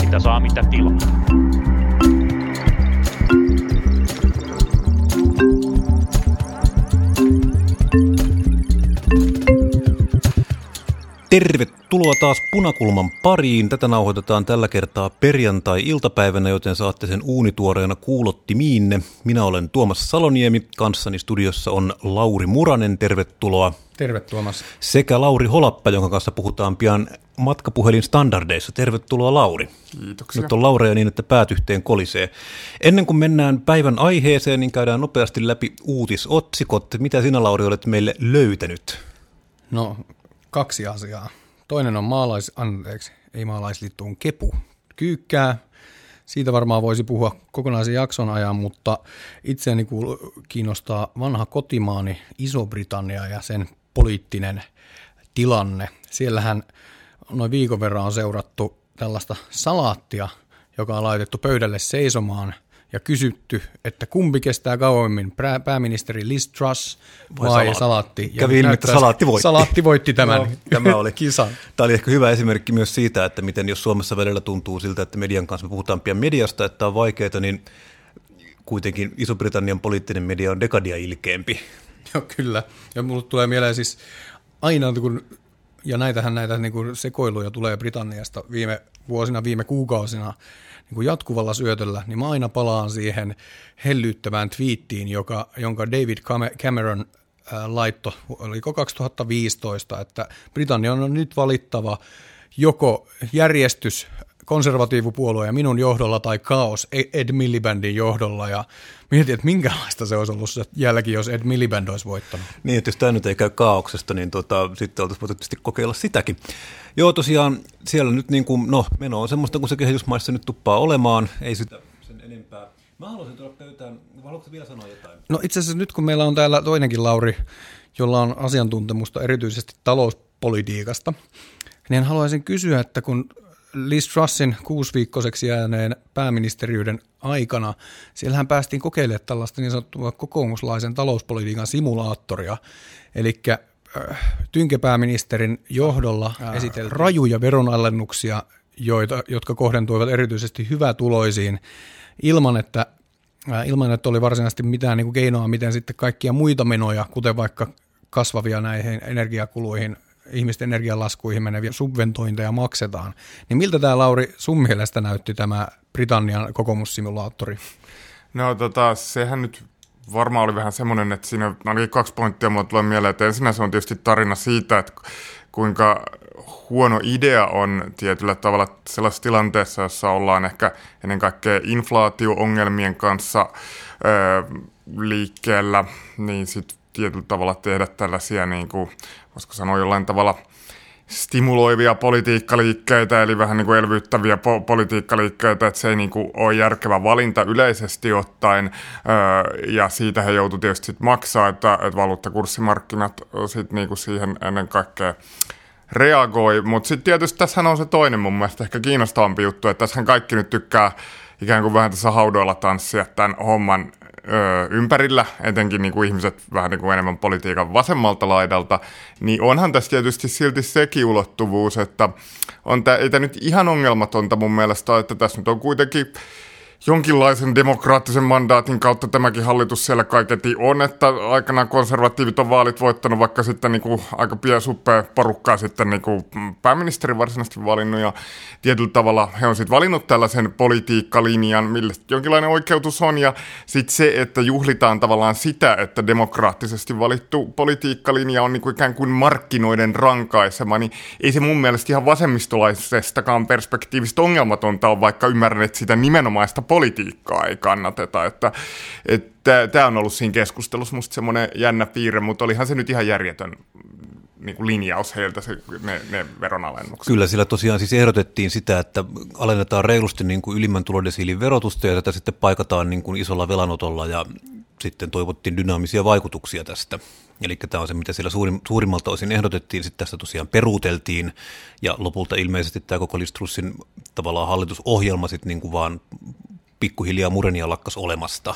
Mitä saa, mitä tilaa. Tervetuloa taas Punakulman pariin. Tätä nauhoitetaan tällä kertaa perjantai-iltapäivänä, joten saatte sen uunituoreena kuulottimiinne. Minä olen Tuomas Saloniemi, kanssani studiossa on Lauri Muranen, tervetuloa. Terve Tuomas. Sekä Lauri Holappa, jonka kanssa puhutaan pian matkapuhelin standardeissa. Tervetuloa Lauri. Kiitoksia. Nyt on Laureja niin, että päät yhteen kolisee. Ennen kuin mennään päivän aiheeseen, niin käydään nopeasti läpi uutisotsikot. Mitä sinä Lauri olet meille löytänyt? No, kaksi asiaa. Toinen on maalais, anteeksi, ei maalaisliitto, on kepu. Kyykkää. Siitä varmaan voisi puhua kokonaisen jakson ajan, mutta itseäni kiinnostaa vanha kotimaani Iso-Britannia ja sen poliittinen tilanne. Siellähän noin viikon verran on seurattu tällaista salaattia, joka on laitettu pöydälle seisomaan – ja kysytty, että kumpi kestää kauemmin, pääministeri Liz Truss vai, vai salaatti. salaatti. Ja Kävi ilmi, että salaatti voitti. Salaatti voitti tämän no, tämä oli. kisan. Tämä oli ehkä hyvä esimerkki myös siitä, että miten jos Suomessa välillä tuntuu siltä, että median kanssa me puhutaan pian mediasta, että on vaikeaa, niin kuitenkin Iso-Britannian poliittinen media on dekadia ilkeämpi. Joo, kyllä. Ja mulle tulee mieleen siis aina, kun, ja näitähän näitä niin kuin sekoiluja tulee Britanniasta viime vuosina, viime kuukausina, niin kuin jatkuvalla syötöllä, niin mä aina palaan siihen hellyttävään twiittiin, joka, jonka David Cameron laitto, oliko 2015, että Britannia on nyt valittava joko järjestys konservatiivipuolue ja minun johdolla tai kaos Ed Millibandin johdolla ja mietin, että minkälaista se olisi ollut se jälki, jos Ed Milliband olisi voittanut. Niin, että jos tämä nyt ei käy kaauksesta, niin tota, sitten oltaisiin voitu tietysti kokeilla sitäkin. Joo, tosiaan siellä nyt niin kuin, no, meno on semmoista, kun se kehitysmaissa nyt tuppaa olemaan, ei sitä sen enempää. Mä haluaisin tulla pöytään, haluatko vielä sanoa jotain? No itse asiassa nyt kun meillä on täällä toinenkin Lauri, jolla on asiantuntemusta erityisesti talouspolitiikasta, niin haluaisin kysyä, että kun Liz Trussin kuusiviikkoiseksi jääneen pääministeriyden aikana, siellähän päästiin kokeilemaan tällaista niin sanottua kokoomuslaisen talouspolitiikan simulaattoria, eli äh, tynkepääministerin johdolla esiteltiin rajuja veronalennuksia, joita, jotka kohdentuivat erityisesti hyvätuloisiin ilman, että äh, ilman, että oli varsinaisesti mitään niin kuin keinoa, miten sitten kaikkia muita menoja, kuten vaikka kasvavia näihin energiakuluihin ihmisten energialaskuihin meneviä subventointeja maksetaan. Niin miltä tämä Lauri sun mielestä näytti tämä Britannian kokoomussimulaattori? No tota, sehän nyt varmaan oli vähän semmoinen, että siinä oli kaksi pointtia mulle tulee mieleen, että ensinnä se on tietysti tarina siitä, että kuinka huono idea on tietyllä tavalla sellaisessa tilanteessa, jossa ollaan ehkä ennen kaikkea inflaatio-ongelmien kanssa ö, liikkeellä, niin sitten tietyllä tavalla tehdä tällaisia niin kuin, voisiko sanoa jollain tavalla stimuloivia politiikkaliikkeitä, eli vähän niin kuin elvyttäviä po- politiikkaliikkeitä, että se ei niin kuin ole järkevä valinta yleisesti ottaen, öö, ja siitä he joutuivat tietysti sit maksaa, että, että valuuttakurssimarkkinat sit niin kuin siihen ennen kaikkea reagoi, mutta sitten tietysti tässä on se toinen mun mielestä ehkä kiinnostavampi juttu, että tässähän kaikki nyt tykkää ikään kuin vähän tässä haudoilla tanssia tämän homman ö, ympärillä, etenkin niin kuin ihmiset vähän niin kuin enemmän politiikan vasemmalta laidalta, niin onhan tässä tietysti silti sekin ulottuvuus, että on tämä, ei tämä nyt ihan ongelmatonta mun mielestä, että tässä nyt on kuitenkin jonkinlaisen demokraattisen mandaatin kautta tämäkin hallitus siellä kaiketi on, että aikanaan konservatiivit on vaalit voittanut, vaikka sitten niin kuin aika pian suppea porukkaa sitten niin kuin pääministeri varsinaisesti valinnut ja tietyllä tavalla he on sitten valinnut tällaisen politiikkalinjan, millä jonkinlainen oikeutus on. Ja sitten se, että juhlitaan tavallaan sitä, että demokraattisesti valittu politiikkalinja on niin kuin ikään kuin markkinoiden rankaisema, niin ei se mun mielestä ihan vasemmistolaisestakaan perspektiivistä ongelmatonta on, vaikka ymmärrän, että sitä nimenomaista politiikkaa ei kannateta. Että, että tämä on ollut siinä keskustelussa musta semmoinen jännä piirre, mutta olihan se nyt ihan järjetön niin kuin linjaus heiltä se, ne, ne veronalennukset. Kyllä, sillä tosiaan siis ehdotettiin sitä, että alennetaan reilusti niin kuin ylimmän tulodesiilin verotusta ja tätä sitten paikataan niin kuin isolla velanotolla ja sitten toivottiin dynaamisia vaikutuksia tästä. Eli tämä on se, mitä siellä suurim, suurimmalta osin ehdotettiin, sitten tästä tosiaan peruuteltiin, ja lopulta ilmeisesti tämä koko Listrussin tavallaan hallitusohjelma sitten niin kuin vaan pikkuhiljaa murenia lakkas olemasta.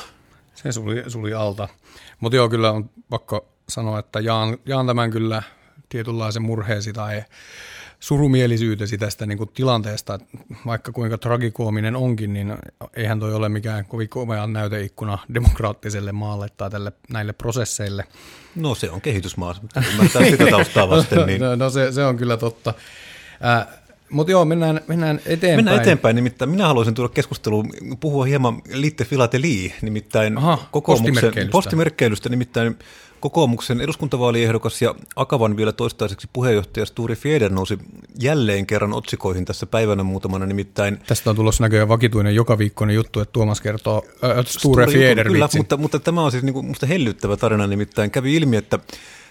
Se suli, suli alta. Mutta joo, kyllä on pakko sanoa, että jaan, jaan tämän kyllä tietynlaisen murheesi tai surumielisyytesi tästä niin kuin tilanteesta, vaikka kuinka tragikoominen onkin, niin eihän toi ole mikään kovin komea näyteikkuna demokraattiselle maalle tai tälle, näille prosesseille. No se on kehitysmaa, ymmärtää sitä taustaa vasten. Niin... no, no se, se on kyllä totta. Äh, mutta joo, mennään, mennään eteenpäin. Mennään eteenpäin, nimittäin minä haluaisin tuoda keskusteluun, puhua hieman Liitte Filateli, nimittäin Aha, kokoomuksen postimerkkeilystä. postimerkkeilystä, nimittäin kokoomuksen eduskuntavaaliehdokas ja Akavan vielä toistaiseksi puheenjohtaja Sturi Fjeder nousi jälleen kerran otsikoihin tässä päivänä muutamana, nimittäin Tästä on tulossa näköjään vakituinen joka viikkoinen juttu, että Tuomas kertoo äh, Sture Sture Fjeder Kyllä, mutta, mutta tämä on siis niinku musta hellyttävä tarina, nimittäin kävi ilmi, että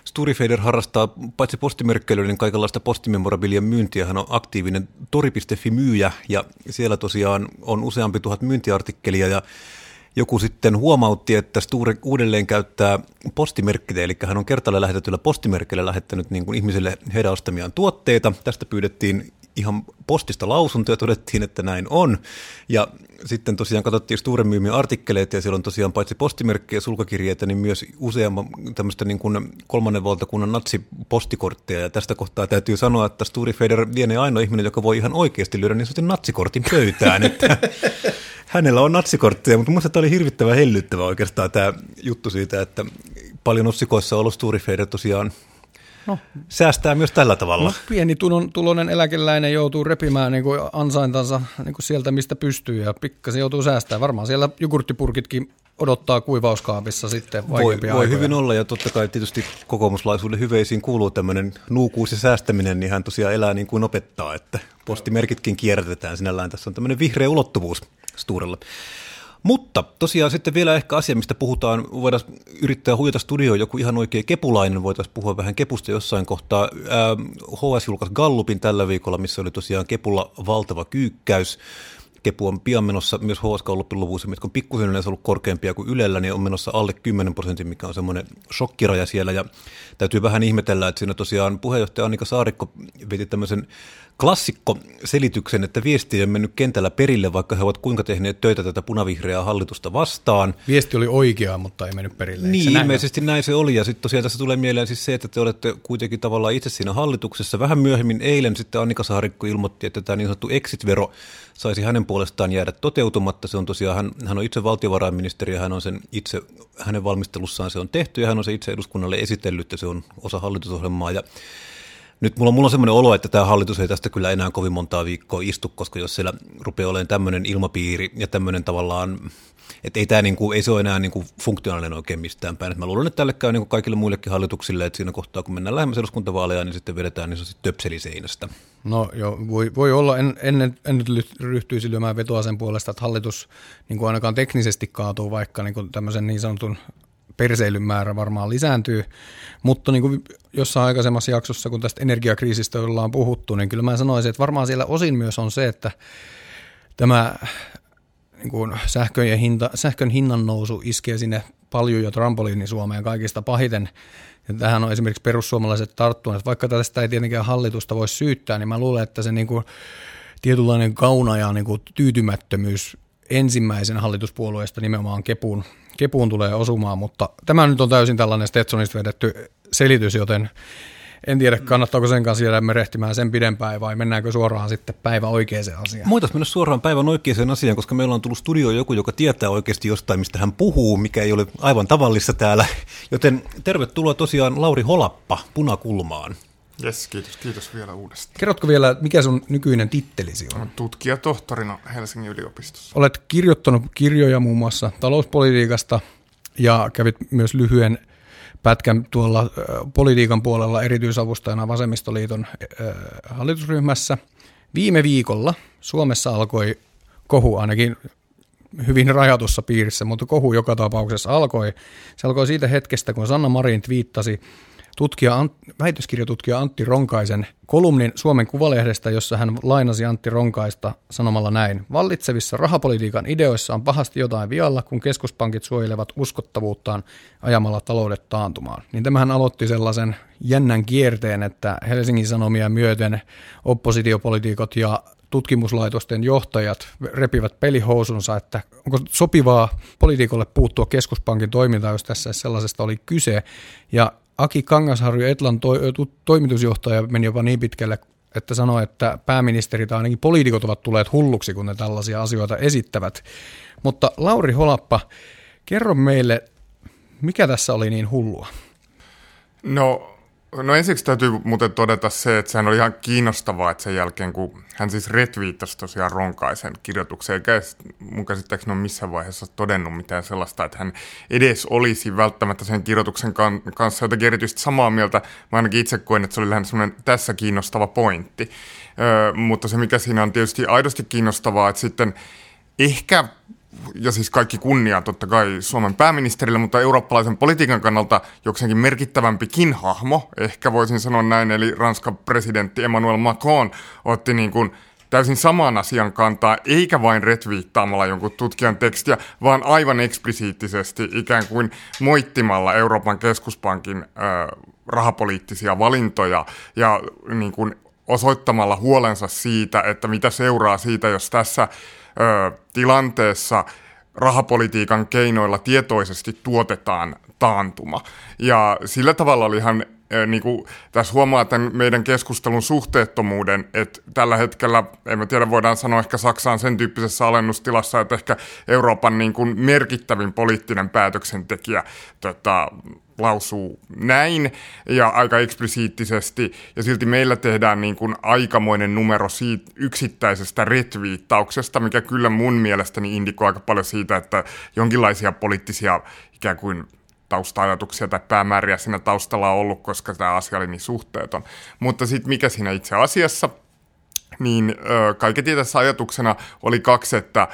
Sturifeder harrastaa paitsi postimerkkeilyä, niin kaikenlaista postimemorabilian myyntiä. Hän on aktiivinen tori.fi-myyjä ja siellä tosiaan on useampi tuhat myyntiartikkelia ja joku sitten huomautti, että Sture uudelleen käyttää postimerkkejä, eli hän on kertalle lähetetyllä postimerkillä lähettänyt niin kuin ihmisille heidän ostamiaan tuotteita. Tästä pyydettiin ihan postista lausunto ja todettiin, että näin on. Ja sitten tosiaan katsottiin Sturen myymiä artikkeleita ja siellä on tosiaan paitsi postimerkkejä ja sulkakirjeitä, niin myös useamman tämmöistä niin kuin kolmannen valtakunnan natsipostikortteja. Ja tästä kohtaa täytyy sanoa, että Sturi Feder lienee ainoa ihminen, joka voi ihan oikeasti lyödä niin sanotusti natsikortin pöytään. että hänellä on natsikortteja, mutta minusta tämä oli hirvittävän hellyttävä oikeastaan tämä juttu siitä, että paljon otsikoissa on ollut Sturi Feder tosiaan No. säästää myös tällä tavalla. No, pieni tulon, tulonen eläkeläinen joutuu repimään niin kuin ansaintansa niin kuin sieltä, mistä pystyy ja pikkasen joutuu säästämään. Varmaan siellä jogurttipurkitkin odottaa kuivauskaapissa sitten Voi, voi aikoja. hyvin olla, ja totta kai tietysti kokoomuslaisuuden hyveisiin kuuluu tämmöinen nuukuus ja säästäminen, niin hän tosiaan elää niin kuin opettaa, että postimerkitkin kierrätetään sinällään. Tässä on tämmöinen vihreä ulottuvuus Sturella. Mutta tosiaan sitten vielä ehkä asia, mistä puhutaan, voidaan yrittää huijata studioon joku ihan oikea kepulainen, voitaisiin puhua vähän kepusta jossain kohtaa. HS julkaisi Gallupin tällä viikolla, missä oli tosiaan kepulla valtava kyykkäys. Kepu on pian menossa myös HS Gallupin luvuissa, mitkä on pikkusen yleensä ollut korkeampia kuin Ylellä, niin on menossa alle 10 prosentin, mikä on semmoinen shokkiraja siellä. Ja täytyy vähän ihmetellä, että siinä tosiaan puheenjohtaja Annika Saarikko veti tämmöisen klassikko-selityksen, että viesti ei ole mennyt kentällä perille, vaikka he ovat kuinka tehneet töitä tätä punavihreää hallitusta vastaan. Viesti oli oikea, mutta ei mennyt perille. Niin, näin ilmeisesti näin se oli. Ja sitten tosiaan tässä tulee mieleen siis se, että te olette kuitenkin tavallaan itse siinä hallituksessa. Vähän myöhemmin eilen sitten Annika Saarikko ilmoitti, että tämä niin sanottu exit-vero saisi hänen puolestaan jäädä toteutumatta. Se on tosiaan, hän, hän on itse valtiovarainministeri ja hän on sen itse, hänen valmistelussaan se on tehty ja hän on se itse eduskunnalle esitellyt ja se on osa hallitusohjelmaa. Ja nyt mulla, mulla on semmoinen olo, että tämä hallitus ei tästä kyllä enää kovin montaa viikkoa istu, koska jos siellä rupeaa olemaan tämmöinen ilmapiiri ja tämmöinen tavallaan, että ei, tämä niinku, ei se ole enää niinku funktionaalinen oikein mistään päin. Et mä luulen, että tälle käy niinku kaikille muillekin hallituksille, että siinä kohtaa kun mennään lähemmäs eduskuntavaaleja, niin sitten vedetään niin sanotusti töpseliseinästä. No joo, voi, voi olla, en, en, en nyt ryhtyisi lyömään vetoa sen puolesta, että hallitus niin kuin ainakaan teknisesti kaatuu, vaikka niin kuin tämmöisen niin sanotun perseilyn määrä varmaan lisääntyy, mutta niin kuin jossain aikaisemmassa jaksossa, kun tästä energiakriisistä ollaan puhuttu, niin kyllä mä sanoisin, että varmaan siellä osin myös on se, että tämä niin kuin sähkön, hinta, sähkön hinnan nousu iskee sinne paljon jo trampoliini Suomeen kaikista pahiten. Ja tähän on esimerkiksi perussuomalaiset tarttuneet. Vaikka tästä ei tietenkään hallitusta voi syyttää, niin mä luulen, että se niin kuin tietynlainen kauna ja niin kuin tyytymättömyys ensimmäisen hallituspuolueesta nimenomaan kepuun, kepuun tulee osumaan, mutta tämä nyt on täysin tällainen Stetsonista vedetty selitys, joten en tiedä, kannattaako sen kanssa jäädä merehtimään sen pidempään vai mennäänkö suoraan sitten päivä oikeaan asiaan. Voitaisiin mennä suoraan päivän oikeaan asiaan, koska meillä on tullut studioon joku, joka tietää oikeasti jostain, mistä hän puhuu, mikä ei ole aivan tavallista täällä. Joten tervetuloa tosiaan Lauri Holappa Punakulmaan. Jes, kiitos, kiitos vielä uudestaan. Kerrotko vielä, mikä sun nykyinen tittelisi on? Tutkija tohtorina Helsingin yliopistossa. Olet kirjoittanut kirjoja muun muassa talouspolitiikasta ja kävit myös lyhyen pätkän tuolla politiikan puolella erityisavustajana Vasemmistoliiton hallitusryhmässä. Viime viikolla Suomessa alkoi kohu ainakin hyvin rajatussa piirissä, mutta kohu joka tapauksessa alkoi. Se alkoi siitä hetkestä, kun Sanna Marin twiittasi tutkija, väitöskirjatutkija Antti Ronkaisen kolumnin Suomen Kuvalehdestä, jossa hän lainasi Antti Ronkaista sanomalla näin. Vallitsevissa rahapolitiikan ideoissa on pahasti jotain vialla, kun keskuspankit suojelevat uskottavuuttaan ajamalla taloudet taantumaan. Niin tämähän aloitti sellaisen jännän kierteen, että Helsingin Sanomia myöten oppositiopolitiikot ja tutkimuslaitosten johtajat repivät pelihousunsa, että onko sopivaa poliitikolle puuttua keskuspankin toimintaan, jos tässä sellaisesta oli kyse. Ja Aki Kangasharju, Etlan to, to, toimitusjohtaja, meni jopa niin pitkälle, että sanoi, että pääministeri tai ainakin poliitikot ovat tulleet hulluksi, kun ne tällaisia asioita esittävät. Mutta Lauri Holappa, kerro meille, mikä tässä oli niin hullua? No No ensiksi täytyy muuten todeta se, että sehän oli ihan kiinnostavaa, että sen jälkeen kun hän siis retviittasi tosiaan Ronkaisen kirjoituksen, eikä mun käsittääkseni ole missään vaiheessa todennut mitään sellaista, että hän edes olisi välttämättä sen kirjoituksen kanssa jotenkin erityisesti samaa mieltä. Mä ainakin itse koen, että se oli lähinnä semmoinen tässä kiinnostava pointti. Öö, mutta se mikä siinä on tietysti aidosti kiinnostavaa, että sitten ehkä ja siis kaikki kunnia totta kai Suomen pääministerille, mutta eurooppalaisen politiikan kannalta jokseenkin merkittävämpikin hahmo, ehkä voisin sanoa näin, eli Ranskan presidentti Emmanuel Macron otti niin kuin täysin saman asian kantaa, eikä vain retviittaamalla jonkun tutkijan tekstiä, vaan aivan eksplisiittisesti ikään kuin moittimalla Euroopan keskuspankin ö, rahapoliittisia valintoja ja niin kuin osoittamalla huolensa siitä, että mitä seuraa siitä, jos tässä ö, tilanteessa rahapolitiikan keinoilla tietoisesti tuotetaan taantuma. Ja sillä tavalla oli ihan niin kuin, tässä huomaa tämän meidän keskustelun suhteettomuuden, että tällä hetkellä, en mä tiedä, voidaan sanoa ehkä Saksaan sen tyyppisessä alennustilassa, että ehkä Euroopan niin kuin, merkittävin poliittinen päätöksentekijä tota, lausuu näin ja aika eksplisiittisesti, ja silti meillä tehdään niin kuin aikamoinen numero siitä yksittäisestä retviittauksesta, mikä kyllä mun mielestäni indikoi aika paljon siitä, että jonkinlaisia poliittisia ikään kuin tausta-ajatuksia tai päämääriä siinä taustalla on ollut, koska tämä asia oli niin suhteeton. Mutta sitten mikä siinä itse asiassa niin kaiketi tässä ajatuksena oli kaksi, että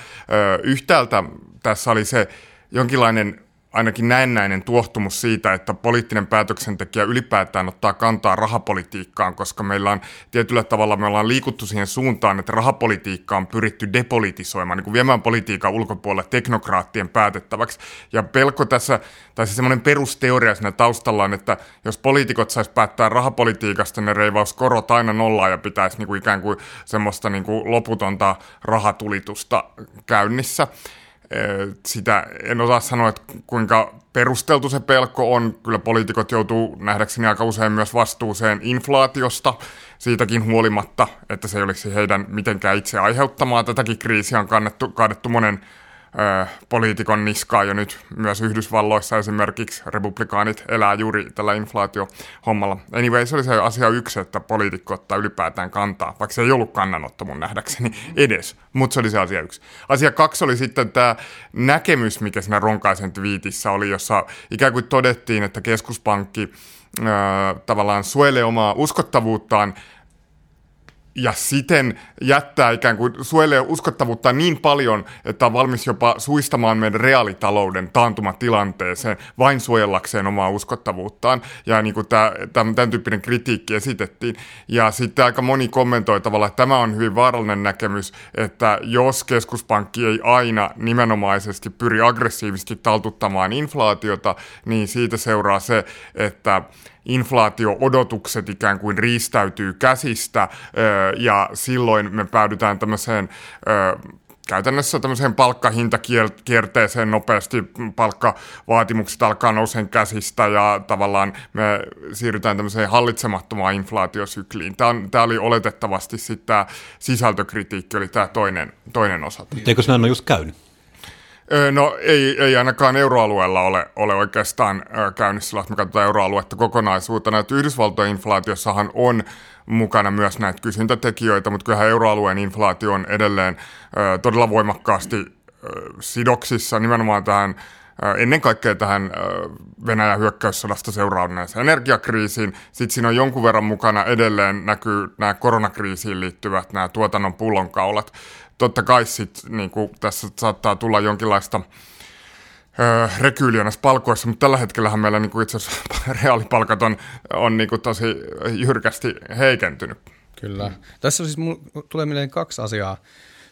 yhtäältä tässä oli se jonkinlainen ainakin näennäinen tuohtumus siitä, että poliittinen päätöksentekijä ylipäätään ottaa kantaa rahapolitiikkaan, koska meillä on tietyllä tavalla me ollaan liikuttu siihen suuntaan, että rahapolitiikka on pyritty depolitisoimaan, niin kuin viemään politiikan ulkopuolelle teknokraattien päätettäväksi. Ja pelko tässä, tai se semmoinen perusteoria siinä taustalla on, että jos poliitikot sais päättää rahapolitiikasta, ne reivaus korot aina nollaa ja pitäisi niin kuin ikään kuin semmoista niin kuin loputonta rahatulitusta käynnissä sitä en osaa sanoa, että kuinka perusteltu se pelko on. Kyllä poliitikot joutuu nähdäkseni aika usein myös vastuuseen inflaatiosta, siitäkin huolimatta, että se ei olisi heidän mitenkään itse aiheuttamaa. Tätäkin kriisiä on kannettu, kaadettu monen poliitikon niskaa jo nyt myös Yhdysvalloissa esimerkiksi republikaanit elää juuri tällä inflaatiohommalla. Anyway, se oli se asia yksi, että poliitikko ottaa ylipäätään kantaa, vaikka se ei ollut kannanotto mun nähdäkseni edes, mutta se oli se asia yksi. Asia kaksi oli sitten tämä näkemys, mikä siinä Ronkaisen twiitissä oli, jossa ikään kuin todettiin, että keskuspankki tavallaan suojelee omaa uskottavuuttaan ja siten jättää ikään kuin suojelee uskottavuutta niin paljon, että on valmis jopa suistamaan meidän reaalitalouden taantumatilanteeseen vain suojellakseen omaa uskottavuuttaan. Ja niin kuin tämä, tämän tyyppinen kritiikki esitettiin. Ja sitten aika moni kommentoi tavallaan, että tämä on hyvin vaarallinen näkemys, että jos keskuspankki ei aina nimenomaisesti pyri aggressiivisesti taltuttamaan inflaatiota, niin siitä seuraa se, että inflaatio-odotukset ikään kuin riistäytyy käsistä ja silloin me päädytään tämmöiseen käytännössä tämmöiseen palkkahintakierteeseen nopeasti, palkkavaatimukset alkaa nouseen käsistä ja tavallaan me siirrytään tämmöiseen hallitsemattomaan inflaatiosykliin. Tämä, on, tämä oli oletettavasti sitten tämä sisältökritiikki, oli tämä toinen, toinen osa. Eikö näin ole just käynyt? No ei, ei ainakaan euroalueella ole, ole oikeastaan käynnissä, jos me katsotaan euroaluetta kokonaisuutena. Että Yhdysvaltojen inflaatiossahan on mukana myös näitä kysyntätekijöitä, mutta kyllähän euroalueen inflaatio on edelleen todella voimakkaasti sidoksissa nimenomaan tähän ennen kaikkea tähän Venäjän hyökkäyssodasta seurautuneeseen energiakriisiin. Sitten siinä on jonkun verran mukana edelleen näkyy nämä koronakriisiin liittyvät nämä tuotannon pullonkaulat totta kai sit, niin kuin, tässä saattaa tulla jonkinlaista näissä palkoissa, mutta tällä hetkellä meillä niin kuin itse asiassa reaalipalkat on, on niin kuin tosi jyrkästi heikentynyt. Kyllä. Tässä siis tulee mieleen kaksi asiaa.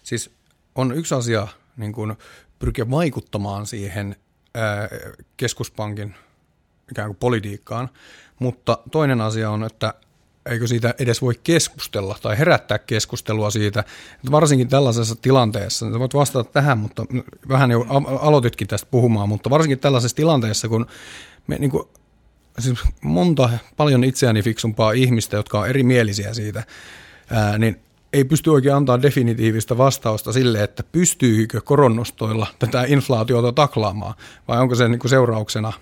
Siis on yksi asia niin kuin pyrkiä vaikuttamaan siihen ää, keskuspankin ikään kuin politiikkaan, mutta toinen asia on, että eikö siitä edes voi keskustella tai herättää keskustelua siitä, että varsinkin tällaisessa tilanteessa, että voit vastata tähän, mutta vähän jo aloititkin tästä puhumaan, mutta varsinkin tällaisessa tilanteessa, kun me niin kuin siis monta paljon itseäni fiksumpaa ihmistä, jotka on erimielisiä siitä, ää, niin ei pysty oikein antaa definitiivistä vastausta sille, että pystyykö koronnostoilla tätä inflaatiota taklaamaan, vai onko se niin kuin seurauksena,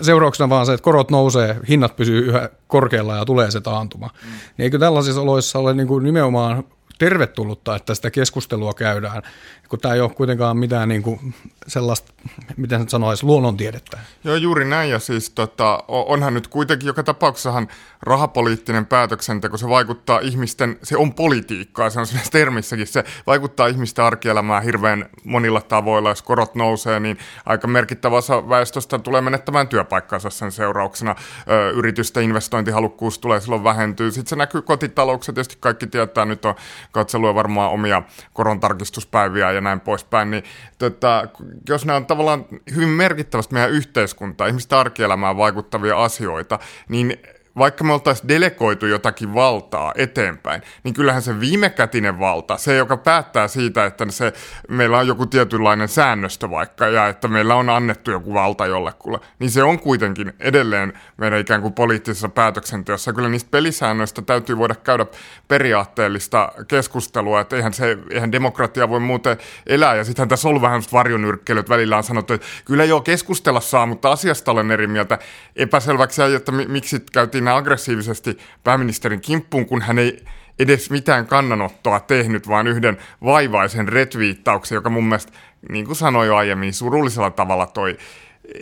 seurauksena vaan se, että korot nousee, hinnat pysyy yhä korkealla ja tulee se taantuma. Mm. Niin eikö tällaisissa oloissa ole niin kuin nimenomaan tervetullutta, että sitä keskustelua käydään, kun tämä ei ole kuitenkaan mitään niin kuin sellaista, miten se sanoisi, luonnontiedettä. Joo, juuri näin, ja siis tota, onhan nyt kuitenkin joka tapauksessahan rahapoliittinen päätöksenteko, se vaikuttaa ihmisten, se on politiikkaa, se on siinä termissäkin, se vaikuttaa ihmisten arkielämään hirveän monilla tavoilla, jos korot nousee, niin aika merkittävä osa väestöstä tulee menettämään työpaikkansa sen seurauksena, Ö, yritysten investointihalukkuus tulee silloin vähentyy, sitten se näkyy kotitalouksissa, tietysti kaikki tietää, nyt on katselua varmaan omia korontarkistuspäiviä ja näin poispäin, niin tota, jos ne on tavallaan hyvin merkittävästi meidän yhteiskuntaa, ihmisten arkielämään vaikuttavia asioita, niin vaikka me oltaisiin delegoitu jotakin valtaa eteenpäin, niin kyllähän se viimekätinen valta, se joka päättää siitä, että se, meillä on joku tietynlainen säännöstö vaikka, ja että meillä on annettu joku valta jollekulle, niin se on kuitenkin edelleen meidän ikään kuin poliittisessa päätöksenteossa. Kyllä niistä pelisäännöistä täytyy voida käydä periaatteellista keskustelua, että eihän, se, eihän demokratia voi muuten elää, ja sittenhän tässä on ollut vähän varjonyrkkelyt, välillä on sanottu, että kyllä joo keskustella saa, mutta asiasta olen eri mieltä. Epäselväksi jäi, että miksi käytiin siinä aggressiivisesti pääministerin kimppuun, kun hän ei edes mitään kannanottoa tehnyt, vaan yhden vaivaisen retviittauksen, joka mun mielestä, niin kuin sanoin jo aiemmin, surullisella tavalla toi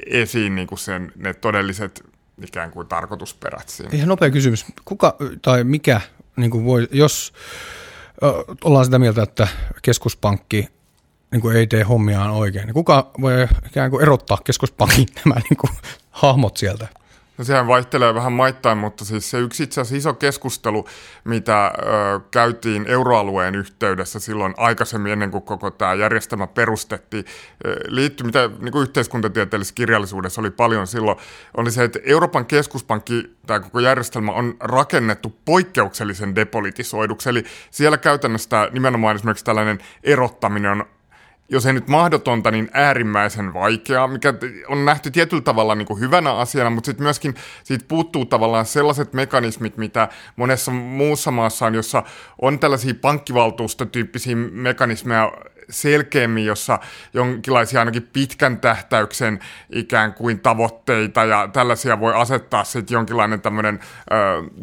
esiin niin kuin sen, ne todelliset ikään kuin tarkoitusperät siinä. Ihan nopea kysymys. Kuka tai mikä, niin kuin voi, jos ö, ollaan sitä mieltä, että keskuspankki niin kuin ei tee hommiaan oikein, niin kuka voi ikään kuin erottaa keskuspankin nämä niin kuin, hahmot sieltä? No sehän vaihtelee vähän maittain, mutta siis se yksi itse asiassa iso keskustelu, mitä ö, käytiin euroalueen yhteydessä silloin aikaisemmin ennen kuin koko tämä järjestelmä perustettiin, liittyy, mitä niin kuin yhteiskuntatieteellisessä kirjallisuudessa oli paljon silloin, oli se, että Euroopan keskuspankki, tämä koko järjestelmä on rakennettu poikkeuksellisen depolitisoiduksi, eli siellä käytännössä nimenomaan esimerkiksi tällainen erottaminen on jos ei nyt mahdotonta, niin äärimmäisen vaikeaa, mikä on nähty tietyllä tavalla niin kuin hyvänä asiana, mutta sitten myöskin siitä puuttuu tavallaan sellaiset mekanismit, mitä monessa muussa maassa on, jossa on tällaisia pankkivaltuustotyyppisiä mekanismeja selkeämmin, jossa jonkinlaisia ainakin pitkän tähtäyksen ikään kuin tavoitteita ja tällaisia voi asettaa sitten jonkinlainen tämmöinen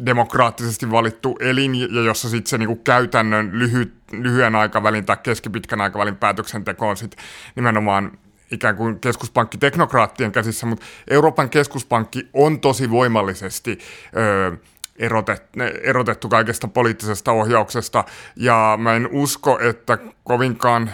demokraattisesti valittu elin, ja jossa sitten se niinku käytännön lyhyt, lyhyen aikavälin tai keskipitkän aikavälin päätöksenteko on sitten nimenomaan ikään kuin keskuspankkiteknokraattien käsissä, mutta Euroopan keskuspankki on tosi voimallisesti ö, erotettu, erotettu kaikesta poliittisesta ohjauksesta, ja mä en usko, että kovinkaan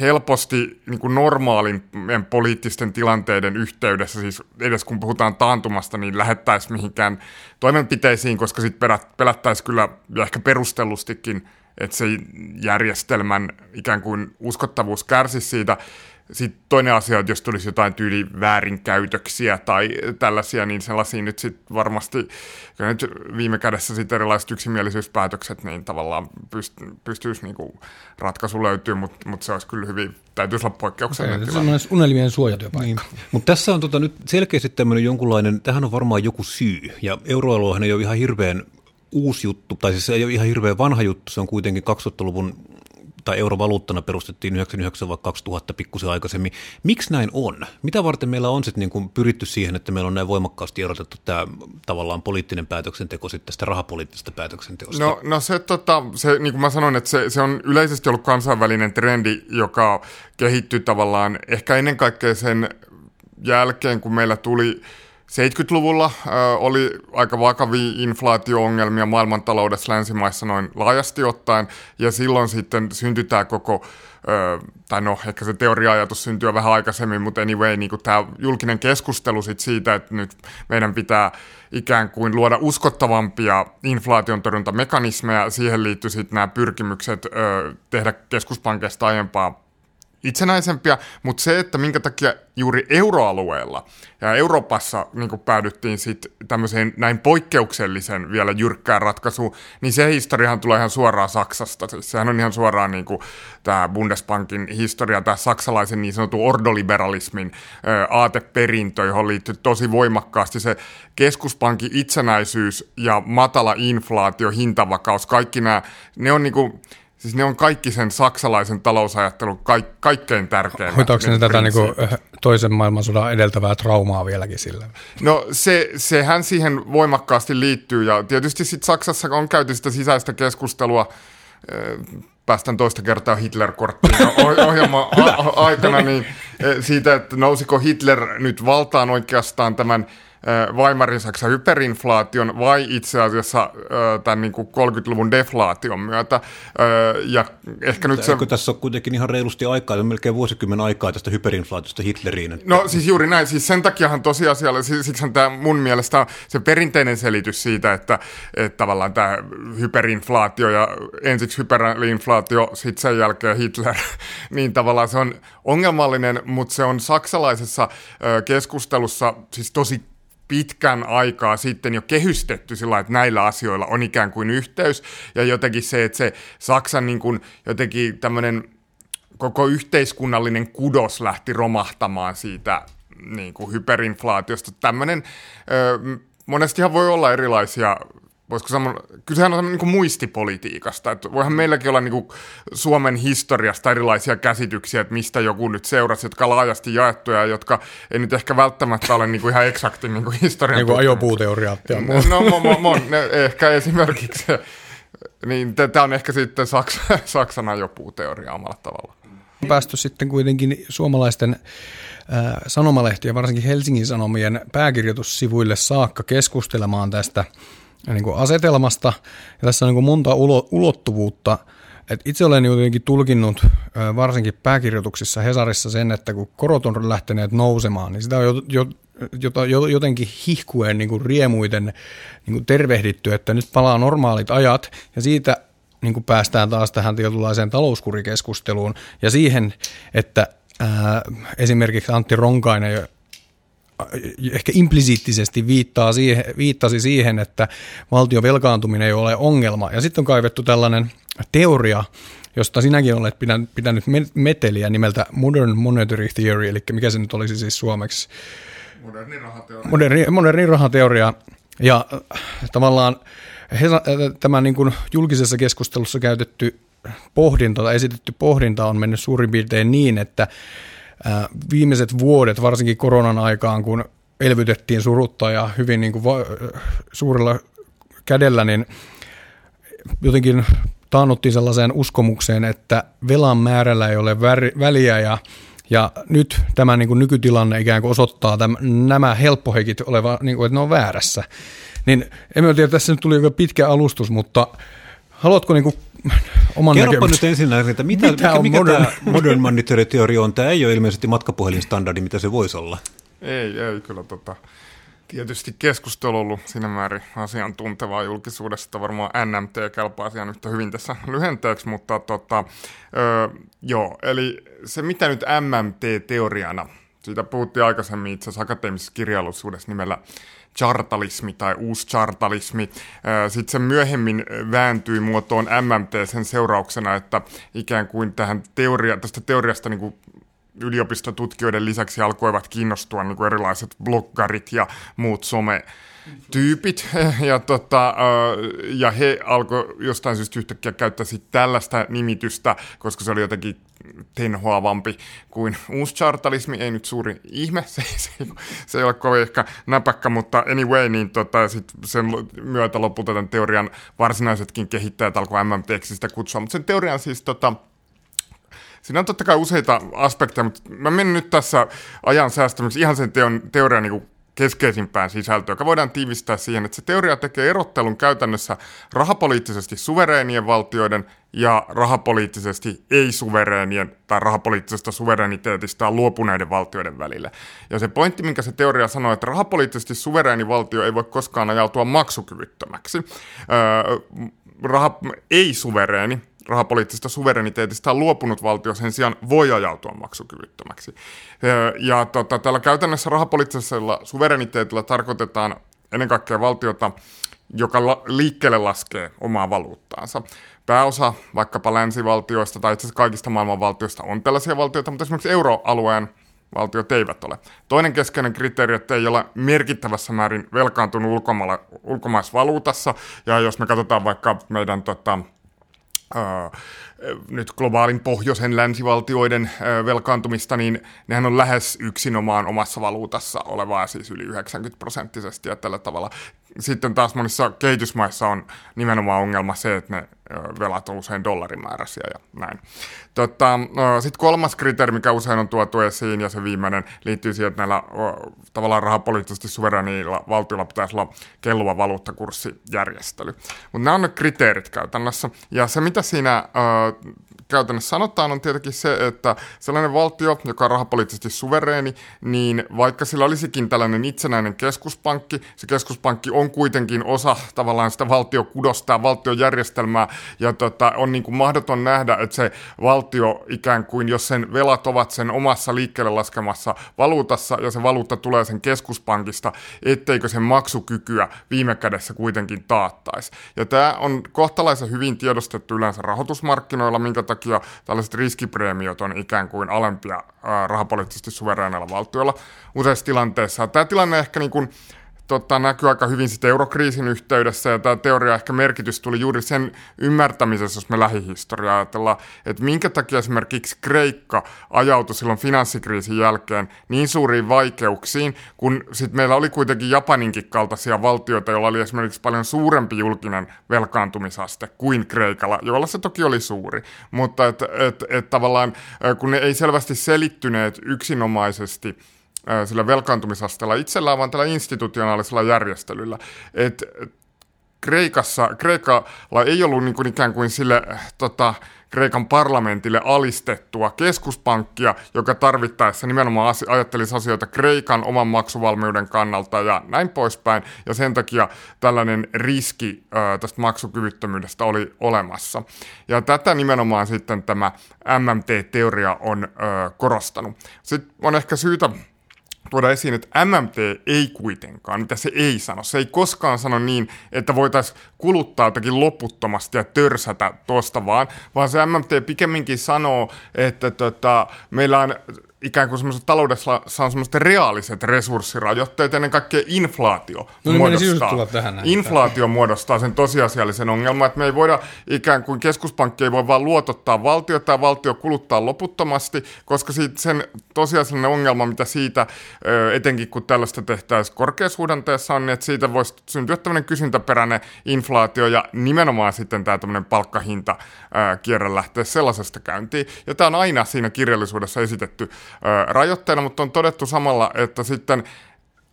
helposti niin kuin normaalin poliittisten tilanteiden yhteydessä, siis edes kun puhutaan taantumasta, niin lähettäisiin mihinkään toimenpiteisiin, koska sitten pelättäisiin kyllä ja ehkä perustellustikin, että se järjestelmän ikään kuin uskottavuus kärsisi siitä. Sitten toinen asia, että jos tulisi jotain tyyli väärinkäytöksiä tai tällaisia, niin sellaisia nyt sitten varmasti, nyt viime kädessä sitten erilaiset yksimielisyyspäätökset, niin tavallaan pyst, pystyisi niinku ratkaisu löytyy, mutta mut se olisi kyllä hyvin, täytyisi olla poikkeuksellinen Se on unelmien suojatyöpaikka. Niin. Mutta tässä on tota nyt selkeästi tämmöinen jonkunlainen, tähän on varmaan joku syy, ja euroaluehan ei ole ihan hirveän uusi juttu, tai siis se ei ole ihan hirveän vanha juttu, se on kuitenkin 2000-luvun tai eurovaluuttana perustettiin 99 vai 2000 pikkusen aikaisemmin. Miksi näin on? Mitä varten meillä on sitten niin pyritty siihen, että meillä on näin voimakkaasti erotettu tämä tavallaan poliittinen päätöksenteko sitten tästä rahapoliittisesta päätöksenteosta? No, no se, tota, se, niin kuin mä sanoin, että se, se on yleisesti ollut kansainvälinen trendi, joka kehittyy tavallaan ehkä ennen kaikkea sen jälkeen, kun meillä tuli 70-luvulla ö, oli aika vakavia inflaatio-ongelmia maailmantaloudessa länsimaissa noin laajasti ottaen, ja silloin sitten syntyi tämä koko, ö, tai no ehkä se teoria-ajatus syntyy vähän aikaisemmin, mutta anyway, niin tämä julkinen keskustelu sit siitä, että nyt meidän pitää ikään kuin luoda uskottavampia inflaation torjuntamekanismeja, siihen liittyy sitten nämä pyrkimykset ö, tehdä keskuspankista aiempaa itsenäisempiä, mutta se, että minkä takia juuri euroalueella ja Euroopassa niin päädyttiin sitten tämmöiseen näin poikkeuksellisen vielä jyrkkään ratkaisuun, niin se historiahan tulee ihan suoraan Saksasta. Siis sehän on ihan suoraan niin tämä Bundesbankin historia, tämä saksalaisen niin sanotun ordoliberalismin ää, aateperintö, johon liittyy tosi voimakkaasti se keskuspankin itsenäisyys ja matala inflaatio, hintavakaus, kaikki nämä, ne on niin kuin, Siis ne on kaikki sen saksalaisen talousajattelun kaik- kaikkein tärkeimmät. Hoitaako ne tätä niin kuin toisen maailmansodan edeltävää traumaa vieläkin sillä? No se, sehän siihen voimakkaasti liittyy ja tietysti sitten Saksassa on käyty sitä sisäistä keskustelua päästään toista kertaa Hitler-korttiin ohjelman aikana, niin siitä, että nousiko Hitler nyt valtaan oikeastaan tämän Weimarin Saksan hyperinflaation vai itse asiassa tämän niin kuin 30-luvun deflaation myötä. Ja ehkä nyt se... Eikö tässä on kuitenkin ihan reilusti aikaa, on melkein vuosikymmen aikaa tästä hyperinflaatiosta Hitleriin? Että... No siis juuri näin, siis sen takiahan tosiasialla, siksi tämä mun mielestä se perinteinen selitys siitä, että, että tavallaan tämä hyperinflaatio ja ensiksi hyperinflaatio, sitten sen jälkeen Hitler, niin tavallaan se on ongelmallinen, mutta se on saksalaisessa keskustelussa siis tosi pitkän aikaa sitten jo kehystetty sillä että näillä asioilla on ikään kuin yhteys. Ja jotenkin se, että se Saksan niin kuin jotenkin tämmöinen koko yhteiskunnallinen kudos lähti romahtamaan siitä niin kuin hyperinflaatiosta. Tämmöinen, ö, monestihan voi olla erilaisia voisiko sanoa, kysehän on niin muistipolitiikasta, että voihan meilläkin olla niin kuin Suomen historiasta erilaisia käsityksiä, että mistä joku nyt seurasi, jotka laajasti jaettuja, jotka ei nyt ehkä välttämättä ole niin kuin ihan eksakti niin kuin historian Niin kuin ajopuuteoriat ja muu. No, mo, mo, mo, ne, ehkä esimerkiksi, niin tämä on ehkä sitten Saksa, Saksan ajopuuteoria omalla tavalla. Päästy sitten kuitenkin suomalaisten äh, sanomalehtien, varsinkin Helsingin Sanomien pääkirjoitussivuille saakka keskustelemaan tästä – niin kuin asetelmasta. Ja tässä on niin kuin monta ulo, ulottuvuutta. Et itse olen jotenkin tulkinnut varsinkin pääkirjoituksissa Hesarissa sen, että kun korot on lähteneet nousemaan, niin sitä on jo, jo, jota, jotenkin hihkuen niin kuin riemuiten niin kuin tervehditty, että nyt palaa normaalit ajat ja siitä niin kuin päästään taas tähän tietynlaiseen talouskurikeskusteluun ja siihen, että ää, esimerkiksi Antti Ronkainen ehkä implisiittisesti viittaa siihen, viittasi siihen, että valtion velkaantuminen ei ole ongelma. Ja sitten on kaivettu tällainen teoria, josta sinäkin olet pitänyt meteliä nimeltä Modern Monetary Theory, eli mikä se nyt olisi siis suomeksi? Moderni rahateoria. Moderni, moderni rahateoria. Ja äh, tavallaan äh, tämä niin kuin julkisessa keskustelussa käytetty pohdinta tai esitetty pohdinta on mennyt suurin piirtein niin, että viimeiset vuodet, varsinkin koronan aikaan, kun elvytettiin surutta ja hyvin niin kuin va- suurella kädellä, niin jotenkin taannuttiin sellaiseen uskomukseen, että velan määrällä ei ole väliä ja ja nyt tämä niin kuin nykytilanne ikään kuin osoittaa tämän, nämä helppohekit oleva, niin kuin, että ne on väärässä. Niin en tiedä, tässä nyt tuli pitkä alustus, mutta haluatko niin kuin oman Kerropa nyt ensin, että mitä, mitä mikä, mikä modern? tämä modern monetary theory on? Tämä ei ole ilmeisesti matkapuhelinstandardi, mitä se voisi olla. Ei, ei kyllä tota, tietysti keskustelu ollut siinä määrin asiantuntevaa julkisuudesta. Varmaan NMT kelpaa asian yhtä hyvin tässä lyhenteeksi, mutta tota, ö, joo, eli se mitä nyt MMT-teoriana, siitä puhuttiin aikaisemmin itse asiassa akateemisessa kirjallisuudessa nimellä chartalismi tai chartalismi. Sitten se myöhemmin vääntyi muotoon MMT sen seurauksena, että ikään kuin tähän teoria, tästä teoriasta niin kuin yliopistotutkijoiden lisäksi alkoivat kiinnostua niin kuin erilaiset bloggarit ja muut some tyypit, ja, tota, ja he alkoi jostain syystä yhtäkkiä käyttää tällaista nimitystä, koska se oli jotenkin tenhoavampi kuin uusi chartalismi, ei nyt suuri ihme, se, se, se ei ole kovin ehkä näpäkkä, mutta anyway, niin tota, sit sen myötä lopulta tämän teorian varsinaisetkin kehittäjät alkoi MMTksi sitä kutsua, mutta sen teorian siis tota, Siinä on totta kai useita aspekteja, mutta mä menen nyt tässä ajan säästämiseksi ihan sen teon, teorian niin keskeisimpään sisältöön, joka voidaan tiivistää siihen, että se teoria tekee erottelun käytännössä rahapoliittisesti suvereenien valtioiden ja rahapoliittisesti ei-suvereenien tai rahapoliittisesta suvereniteetistaan luopuneiden valtioiden välillä. Ja se pointti, minkä se teoria sanoo, että rahapoliittisesti suvereeni valtio ei voi koskaan ajautua maksukyvyttömäksi. Öö, raha, ei-suvereeni rahapoliittisesta suvereniteetista on luopunut valtio sen sijaan voi ajautua maksukyvyttömäksi. Ja tota, tällä käytännössä rahapoliittisella suvereniteetilla tarkoitetaan ennen kaikkea valtiota, joka liikkeelle laskee omaa valuuttaansa. Pääosa vaikkapa länsivaltioista tai itse asiassa kaikista maailman valtioista on tällaisia valtioita, mutta esimerkiksi euroalueen valtiot eivät ole. Toinen keskeinen kriteeri, että ei ole merkittävässä määrin velkaantunut ulkomailla, ulkomaisvaluutassa, ja jos me katsotaan vaikka meidän tota, nyt globaalin pohjoisen länsivaltioiden velkaantumista, niin nehän on lähes yksinomaan omassa valuutassa olevaa, siis yli 90 prosenttisesti ja tällä tavalla. Sitten taas monissa kehitysmaissa on nimenomaan ongelma se, että ne velat on usein dollarimääräisiä ja näin. Tota, Sitten kolmas kriteeri, mikä usein on tuotu esiin, ja se viimeinen liittyy siihen, että näillä tavallaan rahapoliittisesti suvereniilla valtioilla pitäisi olla kelluva valuuttakurssijärjestely. Mutta nämä on ne kriteerit käytännössä, ja se mitä siinä käytännössä sanotaan on tietenkin se, että sellainen valtio, joka on rahapoliittisesti suvereeni, niin vaikka sillä olisikin tällainen itsenäinen keskuspankki, se keskuspankki on kuitenkin osa tavallaan sitä valtiokudosta, valtiojärjestelmää, ja tota, on niin kuin mahdoton nähdä, että se valtio ikään kuin, jos sen velat ovat sen omassa liikkeelle laskemassa valuutassa, ja se valuutta tulee sen keskuspankista, etteikö sen maksukykyä viime kädessä kuitenkin taattaisi. Ja tämä on kohtalaisen hyvin tiedostettu yleensä rahoitusmarkkinoilla, minkä takia takia tällaiset riskipreemiot on ikään kuin alempia rahapoliittisesti suvereenilla valtioilla useissa tilanteissa. Tämä tilanne ehkä niin kuin, tota, näkyy aika hyvin sitten eurokriisin yhteydessä, ja tämä teoria ehkä merkitys tuli juuri sen ymmärtämisessä, jos me lähihistoriaa ajatellaan, että minkä takia esimerkiksi Kreikka ajautui silloin finanssikriisin jälkeen niin suuriin vaikeuksiin, kun sitten meillä oli kuitenkin Japaninkin kaltaisia valtioita, joilla oli esimerkiksi paljon suurempi julkinen velkaantumisaste kuin Kreikalla, jolla se toki oli suuri, mutta että et, et tavallaan kun ne ei selvästi selittyneet yksinomaisesti sillä velkaantumisasteella itsellään, vaan tällä institutionaalisella järjestelyllä. Et Kreikassa, Kreikalla ei ollut niin kuin ikään kuin sille tota, Kreikan parlamentille alistettua keskuspankkia, joka tarvittaessa nimenomaan ajattelisi asioita Kreikan oman maksuvalmiuden kannalta ja näin poispäin. Ja sen takia tällainen riski ö, tästä maksukyvyttömyydestä oli olemassa. Ja tätä nimenomaan sitten tämä MMT-teoria on ö, korostanut. Sitten on ehkä syytä tuoda esiin, että MMT ei kuitenkaan, mitä se ei sano. Se ei koskaan sano niin, että voitaisiin kuluttaa jotakin loputtomasti ja törsätä tuosta vaan, vaan se MMT pikemminkin sanoo, että tota, meillä on ikään kuin semmoisessa taloudessa on semmoiset reaaliset resurssirajoitteet, ennen kaikkea inflaatio no, niin muodostaa. Tähän inflaatio muodostaa sen tosiasiallisen ongelman, että me ei voida ikään kuin keskuspankki ei voi vaan luotottaa valtiota ja valtio kuluttaa loputtomasti, koska siitä sen tosiasiallinen ongelma, mitä siitä, etenkin kun tällaista tehtäisiin korkeasuhdanteessa on, niin että siitä voisi syntyä tämmöinen kysyntäperäinen inflaatio ja nimenomaan sitten tämä tämmöinen palkkahinta kierre lähtee sellaisesta käyntiin. Ja tämä on aina siinä kirjallisuudessa esitetty rajoitteena, mutta on todettu samalla, että sitten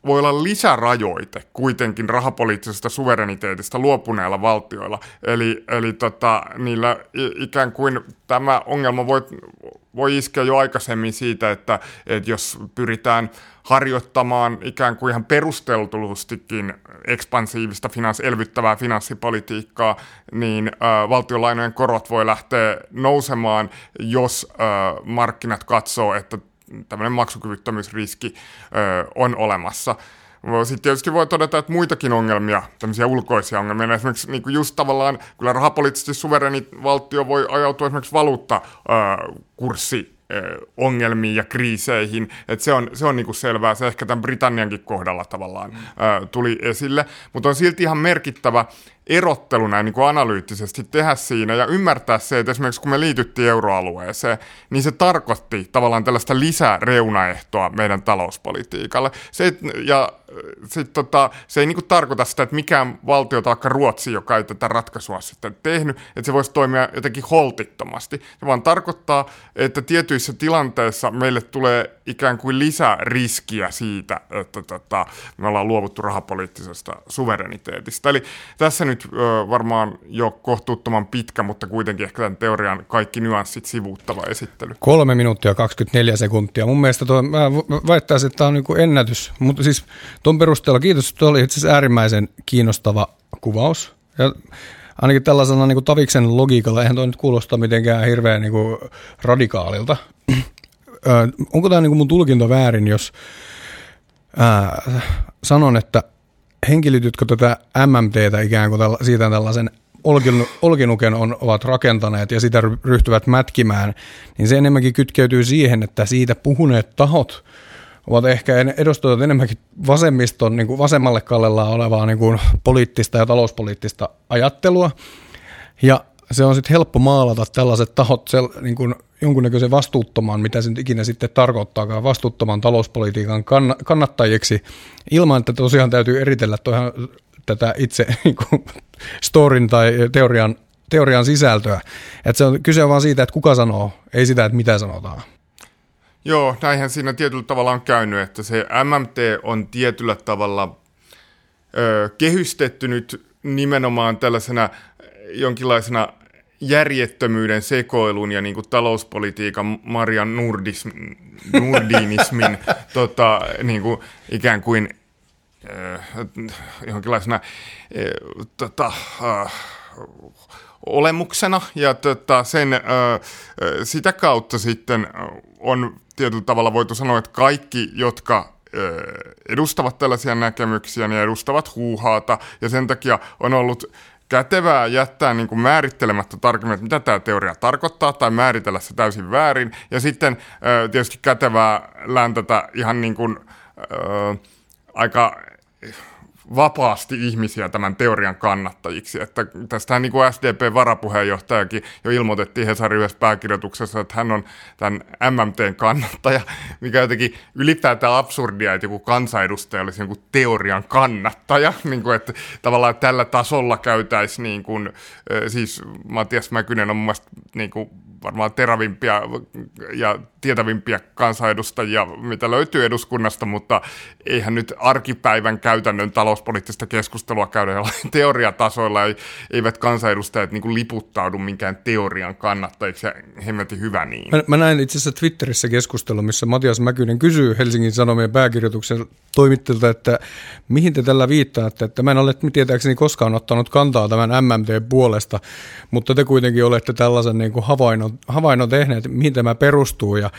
voi olla lisärajoite kuitenkin rahapoliittisesta suvereniteetista luopuneilla valtioilla. Eli, eli tota, niillä ikään kuin tämä ongelma voi, voi iskeä jo aikaisemmin siitä, että, että jos pyritään harjoittamaan ikään kuin ihan perusteltustikin ekspansiivista finans, elvyttävää finanssipolitiikkaa, niin äh, valtionlainojen korot voi lähteä nousemaan, jos äh, markkinat katsoo, että tämmöinen maksukyvyttömyysriski ö, on olemassa. Sitten tietysti voi todeta, että muitakin ongelmia, tämmöisiä ulkoisia ongelmia, esimerkiksi niin kuin just tavallaan, kyllä rahapoliittisesti suvereni valtio voi ajautua esimerkiksi valuuttakurssi ongelmiin ja kriiseihin, että se on, se on niinku selvää, se ehkä tämän Britanniankin kohdalla tavallaan mm. ö, tuli esille, mutta on silti ihan merkittävä, erottelu näin niin kuin analyyttisesti tehdä siinä ja ymmärtää se, että esimerkiksi kun me liityttiin euroalueeseen, niin se tarkoitti tavallaan tällaista lisäreunaehtoa meidän talouspolitiikalle. Se, ja sit, tota, se ei niin kuin tarkoita sitä, että mikään valtio, vaikka Ruotsi, joka ei tätä ratkaisua sitten tehnyt, että se voisi toimia jotenkin holtittomasti. Se vaan tarkoittaa, että tietyissä tilanteissa meille tulee ikään kuin lisäriskiä siitä, että tota, me ollaan luovuttu rahapoliittisesta suvereniteetista. Eli tässä nyt nyt ö, varmaan jo kohtuuttoman pitkä, mutta kuitenkin ehkä tämän teorian kaikki nyanssit sivuuttava esittely. Kolme minuuttia 24 sekuntia. Mun mielestä tuo, mä väittäisin, että tämä on niin ennätys, mutta siis tuon perusteella kiitos, tuo oli itse asiassa äärimmäisen kiinnostava kuvaus. Ja ainakin tällaisena niin Taviksen logiikalla, eihän toi nyt kuulosta mitenkään hirveän niin radikaalilta. Onko tämä niin mun tulkinta väärin, jos ää, sanon, että henkilöt, jotka tätä MMTtä ikään kuin siitä tällaisen olkinuken on, ovat rakentaneet ja sitä ryhtyvät mätkimään, niin se enemmänkin kytkeytyy siihen, että siitä puhuneet tahot ovat ehkä edustavat enemmänkin vasemmiston niin kuin vasemmalle kallella olevaa niin kuin poliittista ja talouspoliittista ajattelua. Ja se on sitten helppo maalata tällaiset tahot sel, niin kuin jonkunnäköisen vastuuttoman, mitä se ikinä sitten tarkoittaakaan, vastuuttoman talouspolitiikan kann, kannattajiksi, ilman että tosiaan täytyy eritellä toihan, tätä itse niin kuin, storin tai teorian, teorian sisältöä. Et se on kyse on vaan siitä, että kuka sanoo, ei sitä, että mitä sanotaan. Joo, näinhän siinä tietyllä tavalla on käynyt, että se MMT on tietyllä tavalla ö, kehystetty nyt nimenomaan tällaisena jonkinlaisena järjettömyyden sekoilun ja niin kuin talouspolitiikan Marian Nurdism, Nurdinismin tota, niin kuin ikään kuin äh, jonkinlaisena äh, tota, äh, olemuksena. Ja tota, sen, äh, sitä kautta sitten on tietyllä tavalla voitu sanoa, että kaikki, jotka edustavat tällaisia näkemyksiä, niin edustavat huuhaata. Ja sen takia on ollut kätevää jättää niin kuin määrittelemättä tarkemmin, että mitä tämä teoria tarkoittaa, tai määritellä se täysin väärin. Ja sitten tietysti kätevää läntätä ihan niin kuin, äh, aika vapaasti ihmisiä tämän teorian kannattajiksi. Että tästähän niin kuin SDP-varapuheenjohtajakin jo ilmoitettiin Hesarin yhdessä pääkirjoituksessa, että hän on tämän MMTn kannattaja, mikä jotenkin ylipäätään absurdia, että joku kansanedustaja olisi joku teorian kannattaja, niin kuin, että tavallaan tällä tasolla käytäisiin, niin kuin, siis Matias Mäkynen on mun niin kuin varmaan terävimpiä ja tietävimpiä kansanedustajia, mitä löytyy eduskunnasta, mutta eihän nyt arkipäivän käytännön talouspoliittista keskustelua käydä jollain teoriatasoilla, eivät kansanedustajat niin kuin liputtaudu minkään teorian kannattajiksi, ja hemmetin hyvä niin. Mä, mä näin itse asiassa Twitterissä keskustelun, missä Matias Mäkynen kysyy Helsingin Sanomien pääkirjoituksen toimittajalta, että mihin te tällä viittaatte, että mä en ole tietääkseni koskaan ottanut kantaa tämän MMT puolesta, mutta te kuitenkin olette tällaisen niin kuin havainnon, havainnon tehneet, mihin tämä perustuu, ja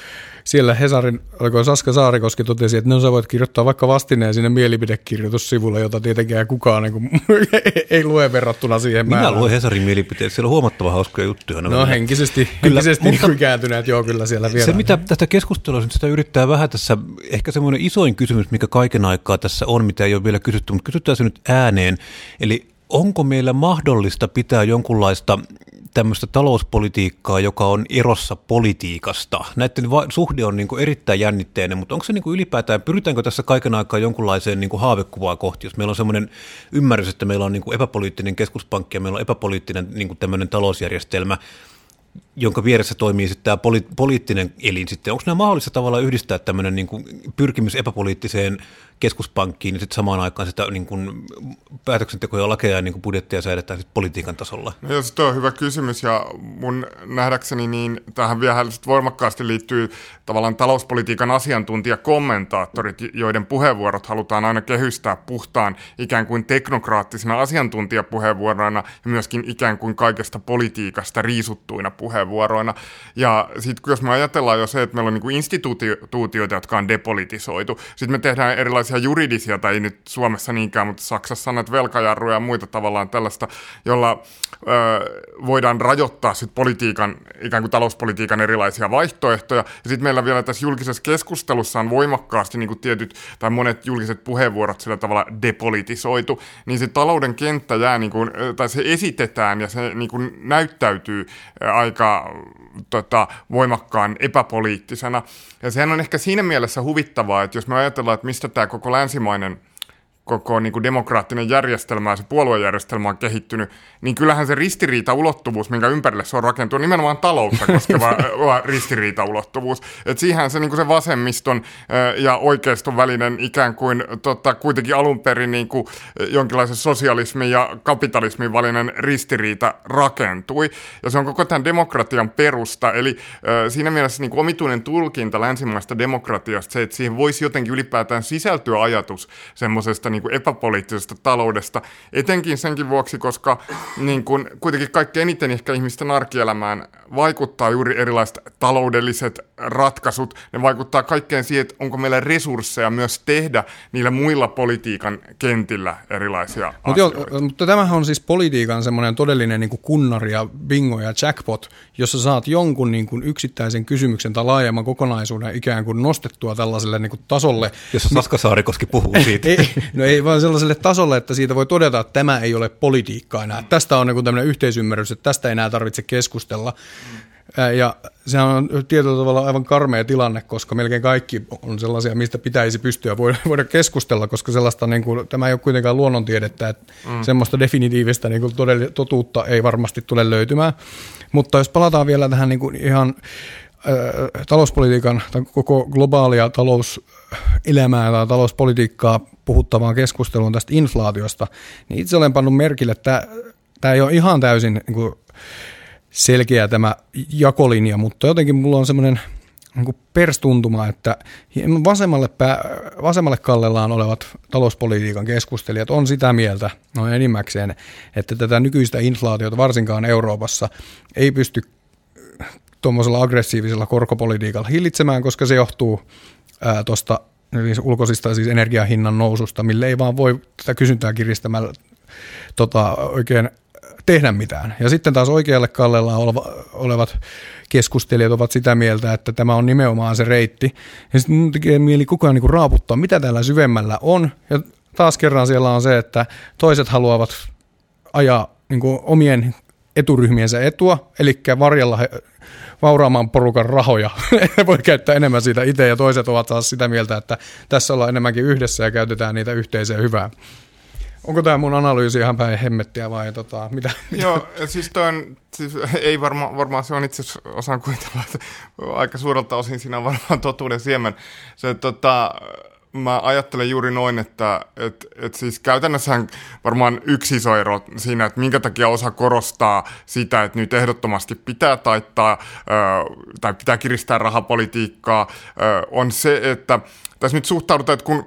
siellä Hesarin, oliko Saska Saarikoski totesi, että no sä voit kirjoittaa vaikka vastineen sinne mielipidekirjoitussivulle, jota tietenkään kukaan niin kuin, ei lue verrattuna siihen Minä määrään. luen Hesarin mielipiteet, siellä on huomattava hauskoja juttuja. No henkisesti, kyllä, henkisesti mutta, niin kääntyneet, joo kyllä siellä vielä. Se mitä tästä keskustelua sitä yrittää vähän tässä, ehkä semmoinen isoin kysymys, mikä kaiken aikaa tässä on, mitä ei ole vielä kysytty, mutta kysytään se nyt ääneen. Eli onko meillä mahdollista pitää jonkunlaista tämmöistä talouspolitiikkaa, joka on erossa politiikasta. Näiden va- suhde on niin kuin erittäin jännitteinen, mutta onko se niin kuin ylipäätään, pyritäänkö tässä kaiken aikaa jonkunlaiseen niin kuin haavekuvaa kohti, jos meillä on semmoinen ymmärrys, että meillä on niin kuin epäpoliittinen keskuspankki ja meillä on epäpoliittinen niin kuin tämmöinen talousjärjestelmä, jonka vieressä toimii sitten tämä poli- poliittinen elin sitten. Onko nämä mahdollista tavalla yhdistää tämmöinen niin kuin pyrkimys epäpoliittiseen keskuspankkiin ja sitten samaan aikaan sitä niin kuin päätöksentekoja, lakeja ja niin kuin budjettia säädetään sitten politiikan tasolla? No ja se on hyvä kysymys ja mun nähdäkseni niin tähän vielä voimakkaasti liittyy tavallaan talouspolitiikan asiantuntijakommentaattorit, joiden puheenvuorot halutaan aina kehystää puhtaan ikään kuin teknokraattisina asiantuntijapuheenvuoroina ja myöskin ikään kuin kaikesta politiikasta riisuttuina puheenvuoroina. Ja sitten jos me ajatellaan jo se, että meillä on niin kuin instituutioita, jotka on depolitisoitu, sitten me tehdään erilaisia tällaisia juridisia, tai ei nyt Suomessa niinkään, mutta Saksassa on velkajarruja ja muita tavallaan tällaista, jolla ö, voidaan rajoittaa sit politiikan, ikään kuin talouspolitiikan erilaisia vaihtoehtoja. Ja sitten meillä vielä tässä julkisessa keskustelussa on voimakkaasti niin kuin tietyt tai monet julkiset puheenvuorot sillä tavalla depolitisoitu, niin se talouden kenttä jää, niin kuin, tai se esitetään ja se niin kuin näyttäytyy aika tota, voimakkaan epäpoliittisena. Ja sehän on ehkä siinä mielessä huvittavaa, että jos me ajatellaan, että mistä tämä länsimainen koko niin kuin demokraattinen järjestelmä ja se puoluejärjestelmä on kehittynyt, niin kyllähän se ristiriita-ulottuvuus, minkä ympärille se on rakentunut, on nimenomaan taloutta koskeva ristiriita-ulottuvuus. Et siihen se, niin kuin se vasemmiston ja oikeiston välinen ikään kuin tota, kuitenkin alun perin niin kuin jonkinlaisen sosialismin ja kapitalismin välinen ristiriita rakentui. Ja se on koko tämän demokratian perusta. Eli siinä mielessä niin kuin omituinen tulkinta länsimaista demokratiasta se, että siihen voisi jotenkin ylipäätään sisältyä ajatus semmoisesta niin niin kuin epäpoliittisesta taloudesta, etenkin senkin vuoksi, koska niin kuin, kuitenkin kaikkein eniten ehkä ihmisten arkielämään vaikuttaa juuri erilaiset taloudelliset ratkaisut, ne vaikuttaa kaikkeen siihen, että onko meillä resursseja myös tehdä niillä muilla politiikan kentillä erilaisia Mut asioita. jo, mutta tämähän on siis politiikan semmoinen todellinen niin kuin kunnari ja bingo ja jackpot, jossa saat jonkun niin kuin yksittäisen kysymyksen tai laajemman kokonaisuuden ikään kuin nostettua tällaiselle niin kuin tasolle. Jossa Saska Saarikoski puhuu siitä. ei, no ei vaan sellaiselle tasolle, että siitä voi todeta, että tämä ei ole politiikkaa enää. Tästä on niin tämmöinen yhteisymmärrys, että tästä ei enää tarvitse keskustella. Ja se on tietyllä tavalla aivan karmea tilanne, koska melkein kaikki on sellaisia, mistä pitäisi pystyä voida, voida keskustella, koska sellaista, niin kuin, tämä ei ole kuitenkaan luonnontiedettä, että mm. semmoista definitiivistä niin kuin todell, totuutta ei varmasti tule löytymään. Mutta jos palataan vielä tähän niin kuin ihan äh, talouspolitiikan tai koko globaalia talouselämää tai talouspolitiikkaa puhuttavaan keskusteluun tästä inflaatiosta, niin itse olen pannut merkille, että tämä ei ole ihan täysin niin kuin, selkeä tämä jakolinja, mutta jotenkin mulla on semmoinen niin perstuntuma, että vasemmalle, pää, vasemmalle kallellaan olevat talouspolitiikan keskustelijat on sitä mieltä, noin enimmäkseen, että tätä nykyistä inflaatiota varsinkaan Euroopassa ei pysty tuommoisella aggressiivisella korkopolitiikalla hillitsemään, koska se johtuu tuosta siis ulkoisista siis energiahinnan noususta, mille ei vaan voi tätä kysyntää kiristämällä tota, oikein tehdä mitään. Ja sitten taas oikealle kallella olevat keskustelijat ovat sitä mieltä, että tämä on nimenomaan se reitti. Ja sitten tekee mieli koko ajan niin raaputtaa, mitä täällä syvemmällä on. Ja taas kerran siellä on se, että toiset haluavat ajaa niin omien eturyhmiensä etua, eli varjella vauraamaan porukan rahoja. He voi käyttää enemmän siitä itse ja toiset ovat taas sitä mieltä, että tässä ollaan enemmänkin yhdessä ja käytetään niitä yhteiseen hyvää. Onko tämä mun analyysi ihan päin hemmettiä vai tota, mitä? Joo, siis, on, siis ei varma, varmaan se on itse asiassa, osaan kuvitella, että aika suurelta osin siinä on varmaan totuuden siemen. Se, tota, mä ajattelen juuri noin, että et, et siis käytännössä varmaan yksi iso ero siinä, että minkä takia osa korostaa sitä, että nyt ehdottomasti pitää taittaa ö, tai pitää kiristää rahapolitiikkaa, ö, on se, että tässä nyt suhtaudutaan, että kun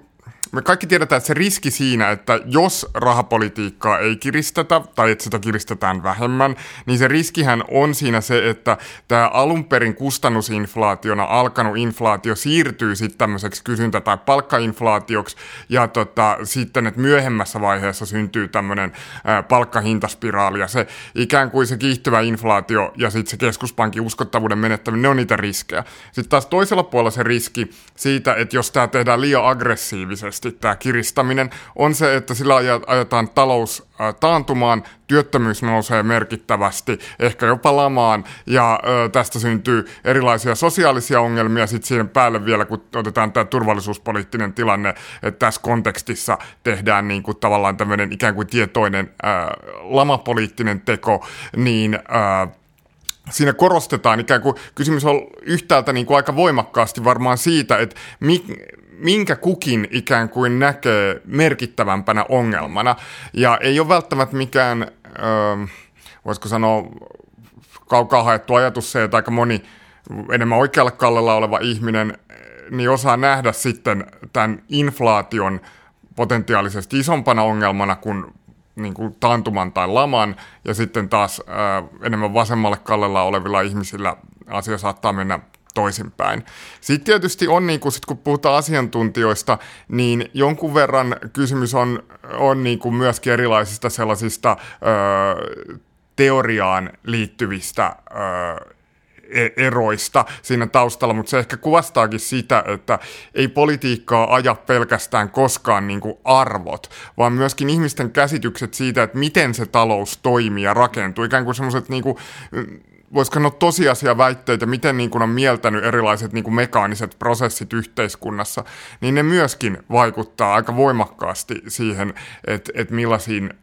me kaikki tiedetään, että se riski siinä, että jos rahapolitiikkaa ei kiristetä tai että sitä kiristetään vähemmän, niin se riskihän on siinä se, että tämä alun perin kustannusinflaationa alkanut inflaatio siirtyy sitten tämmöiseksi kysyntä- tai palkkainflaatioksi ja tota, sitten, että myöhemmässä vaiheessa syntyy tämmöinen palkkahintaspiraali ja se ikään kuin se kiihtyvä inflaatio ja sitten se keskuspankin uskottavuuden menettäminen, ne on niitä riskejä. Sitten taas toisella puolella se riski siitä, että jos tämä tehdään liian aggressiivisesti, erityisesti tämä kiristäminen, on se, että sillä ajetaan talous taantumaan, työttömyys nousee merkittävästi, ehkä jopa lamaan, ja tästä syntyy erilaisia sosiaalisia ongelmia sitten siihen päälle vielä, kun otetaan tämä turvallisuuspoliittinen tilanne, että tässä kontekstissa tehdään niin kuin tavallaan tämmöinen ikään kuin tietoinen ö, lamapoliittinen teko, niin... Ö, siinä korostetaan ikään kuin, kysymys on yhtäältä niin kuin aika voimakkaasti varmaan siitä, että mi, minkä kukin ikään kuin näkee merkittävämpänä ongelmana. Ja ei ole välttämättä mikään, ö, voisiko sanoa, kaukaa haettu ajatus se, että aika moni enemmän oikealle kallella oleva ihminen niin osaa nähdä sitten tämän inflaation potentiaalisesti isompana ongelmana kuin, niin kuin taantuman tai laman, ja sitten taas ää, enemmän vasemmalle kallella olevilla ihmisillä asia saattaa mennä toisinpäin. Sitten tietysti on, niin kuin, sit kun puhutaan asiantuntijoista, niin jonkun verran kysymys on, on niin kuin myöskin erilaisista sellaisista ö, teoriaan liittyvistä ö, e-, eroista siinä taustalla, mutta se ehkä kuvastaakin sitä, että ei politiikkaa aja pelkästään koskaan niin kuin arvot, vaan myöskin ihmisten käsitykset siitä, että miten se talous toimii ja rakentuu. Ikään kuin semmoiset niin kuin, voisiko sanoa tosiasia väitteitä, miten niin kuin on mieltänyt erilaiset niin kuin mekaaniset prosessit yhteiskunnassa, niin ne myöskin vaikuttaa aika voimakkaasti siihen, että, että millaisiin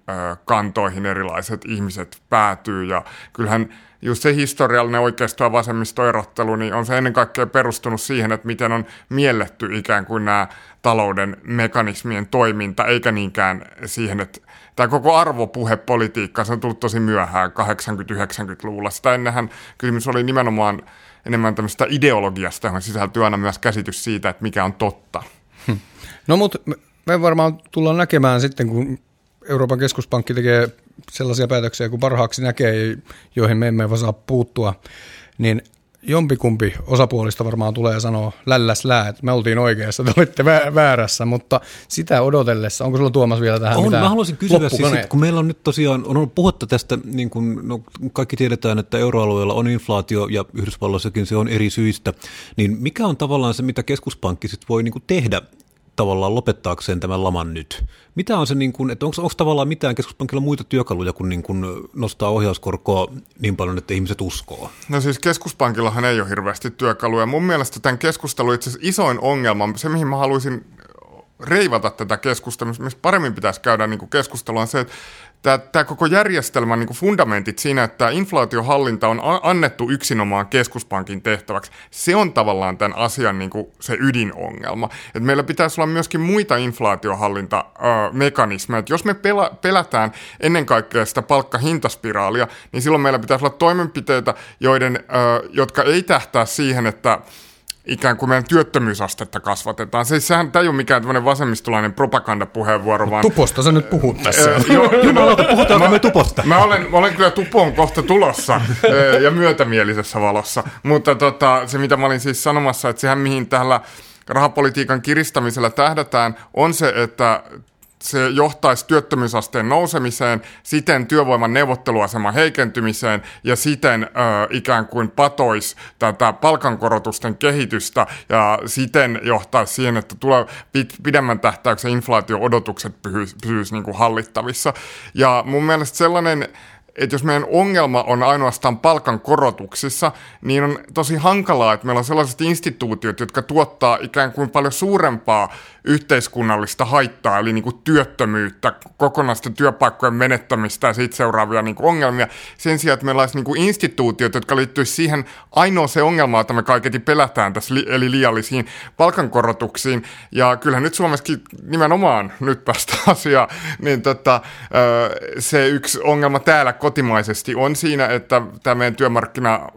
kantoihin erilaiset ihmiset päätyy. Ja kyllähän just se historiallinen oikeisto- ja vasemmistoerottelu, niin on se ennen kaikkea perustunut siihen, että miten on mielletty ikään kuin nämä talouden mekanismien toiminta, eikä niinkään siihen, että tämä koko arvopuhepolitiikka, se on tullut tosi myöhään 80-90-luvulla. Sitä ennenhän kysymys oli nimenomaan enemmän tämmöistä ideologiasta, johon sisältyy aina myös käsitys siitä, että mikä on totta. No mutta me varmaan tullaan näkemään sitten, kun Euroopan keskuspankki tekee sellaisia päätöksiä, kun parhaaksi näkee, joihin me emme saa puuttua, niin jompikumpi osapuolista varmaan tulee sanoa lälläs lää, että me oltiin oikeassa, te olitte väärässä, mutta sitä odotellessa, onko sulla Tuomas vielä tähän on, mitään Mä haluaisin kysyä siis, että kun meillä on nyt tosiaan, on ollut puhetta tästä, niin kuin no, kaikki tiedetään, että euroalueella on inflaatio ja Yhdysvalloissakin se on eri syistä, niin mikä on tavallaan se, mitä keskuspankki sitten voi niin kuin tehdä tavallaan lopettaakseen tämän laman nyt? Mitä on se, niin kuin, että onko, onko tavallaan mitään keskuspankilla muita työkaluja kuin, niin kuin nostaa ohjauskorkoa niin paljon, että ihmiset uskoo? No siis keskuspankillahan ei ole hirveästi työkaluja. Mun mielestä tämän keskustelun itse asiassa isoin ongelma, se mihin mä haluaisin reivata tätä keskustelua, mistä paremmin pitäisi käydä niin kuin keskustelua, on se, että tämä, tämä koko järjestelmän niin fundamentit siinä, että inflaatiohallinta on annettu yksinomaan keskuspankin tehtäväksi, se on tavallaan tämän asian niin kuin se ydinongelma. Et meillä pitäisi olla myöskin muita inflaatiohallintamekanismeja. Jos me pela, pelätään ennen kaikkea sitä palkkahintaspiraalia, niin silloin meillä pitäisi olla toimenpiteitä, joiden, jotka ei tähtää siihen, että ikään kuin meidän työttömyysastetta kasvatetaan. Siis sehän tämä ei ole mikään tämmöinen vasemmistolainen propagandapuheenvuoro, vaan... Tuposta sä nyt puhut tässä. Jumalauta, puhutaanko me tuposta? Mä olen, mä olen kyllä tupon kohta tulossa ja myötämielisessä valossa, mutta tota, se mitä mä olin siis sanomassa, että sehän mihin tällä rahapolitiikan kiristämisellä tähdätään, on se, että se johtaisi työttömyysasteen nousemiseen, siten työvoiman neuvotteluaseman heikentymiseen ja siten ö, ikään kuin patois tätä palkankorotusten kehitystä ja siten johtaisi siihen, että tulee pidemmän tähtäyksen inflaatio-odotukset pysyisi pysyis niin hallittavissa. Ja mun mielestä sellainen että jos meidän ongelma on ainoastaan palkan korotuksissa, niin on tosi hankalaa, että meillä on sellaiset instituutiot, jotka tuottaa ikään kuin paljon suurempaa yhteiskunnallista haittaa, eli niin kuin työttömyyttä, kokonaisten työpaikkojen menettämistä ja siitä seuraavia niin kuin ongelmia. Sen sijaan, että meillä olisi niin kuin instituutiot, jotka liittyisivät siihen ainoa se ongelma, että me kaiketi pelätään tässä, eli liiallisiin palkankorotuksiin. Ja kyllähän nyt Suomessakin nimenomaan nyt päästä asiaan, niin tota, se yksi ongelma täällä kotimaisesti on siinä, että tämä meidän työmarkkina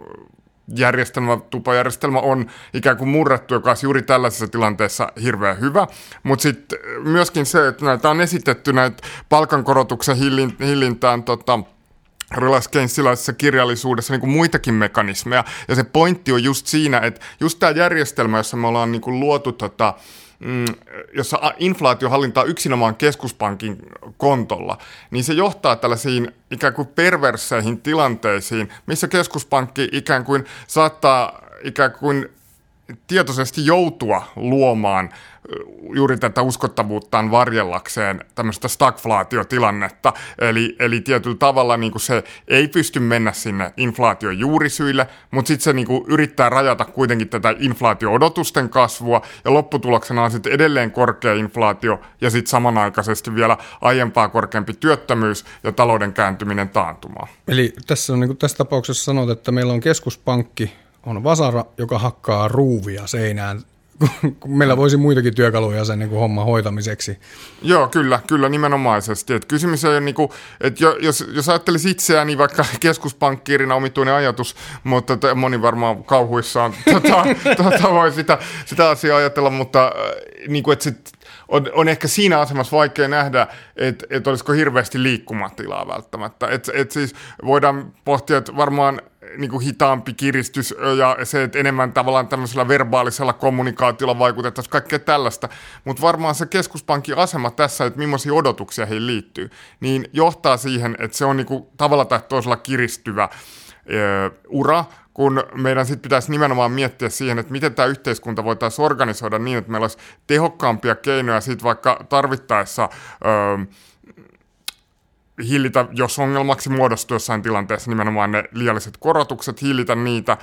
järjestelmä, tupajärjestelmä on ikään kuin murrettu, joka olisi juuri tällaisessa tilanteessa hirveän hyvä. Mutta sitten myöskin se, että näitä on esitetty näitä palkankorotuksen hillintään tota, Keynesilaisessa kirjallisuudessa niin kuin muitakin mekanismeja. Ja se pointti on just siinä, että just tämä järjestelmä, jossa me ollaan niin kuin luotu tota, mm, jossa inflaatio hallintaa yksinomaan keskuspankin kontolla, niin se johtaa tällaisiin ikään kuin perverseihin tilanteisiin, missä keskuspankki ikään kuin saattaa ikään kuin tietoisesti joutua luomaan juuri tätä uskottavuuttaan varjellakseen tämmöistä stagflaatiotilannetta. Eli, eli tietyllä tavalla niin kuin se ei pysty mennä sinne inflaation juurisyille, mutta sitten se niin kuin yrittää rajata kuitenkin tätä inflaatio-odotusten kasvua, ja lopputuloksena on sitten edelleen korkea inflaatio, ja sitten samanaikaisesti vielä aiempaa korkeampi työttömyys ja talouden kääntyminen taantumaan. Eli tässä on niin kuin tässä tapauksessa sanot, että meillä on keskuspankki, on vasara, joka hakkaa ruuvia seinään meillä voisi muitakin työkaluja sen niin kuin homman hoitamiseksi. Joo, kyllä, kyllä nimenomaisesti. Et kysymys on, niin kuin, että jos, jos ajattelisi itseään, niin vaikka keskuspankkiirina omituinen ajatus, mutta moni varmaan kauhuissaan tota, tota, voi sitä, sitä asiaa ajatella, mutta äh, niin kuin, että sit, on, on ehkä siinä asemassa vaikea nähdä, että et olisiko hirveästi liikkumatilaa välttämättä. Et, et siis voidaan pohtia, että varmaan niin kuin hitaampi kiristys ja se, että enemmän tavallaan tämmöisellä verbaalisella kommunikaatiolla vaikutettaisiin kaikkea tällaista. Mutta varmaan se keskuspankin asema tässä, että millaisia odotuksia heihin liittyy, niin johtaa siihen, että se on niin kuin tavalla tai toisella kiristyvä ö, ura, kun meidän sitten pitäisi nimenomaan miettiä siihen, että miten tämä yhteiskunta voitaisiin organisoida niin, että meillä olisi tehokkaampia keinoja sitten vaikka tarvittaessa... Ö, hillitä, jos ongelmaksi muodostuu jossain tilanteessa nimenomaan ne liialliset korotukset, hillitä niitä,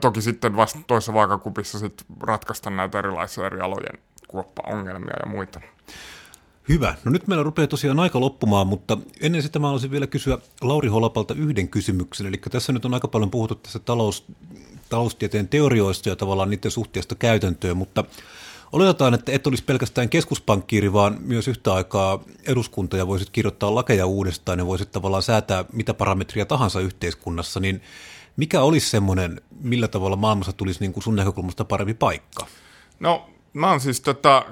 toki sitten vasta toisessa vaakakupissa sit ratkaista näitä erilaisia eri alojen kuoppa-ongelmia ja muita. Hyvä. No nyt meillä rupeaa tosiaan aika loppumaan, mutta ennen sitä mä haluaisin vielä kysyä Lauri Holapalta yhden kysymyksen. Eli tässä nyt on aika paljon puhuttu tässä talous, taloustieteen teorioista ja tavallaan niiden suhteesta käytäntöön, mutta Oletetaan, että et olisi pelkästään keskuspankkiiri, vaan myös yhtä aikaa eduskunta ja voisit kirjoittaa lakeja uudestaan ja voisit tavallaan säätää mitä parametria tahansa yhteiskunnassa, niin mikä olisi semmoinen, millä tavalla maailmassa tulisi niin kuin sun näkökulmasta parempi paikka? No mä oon siis tota,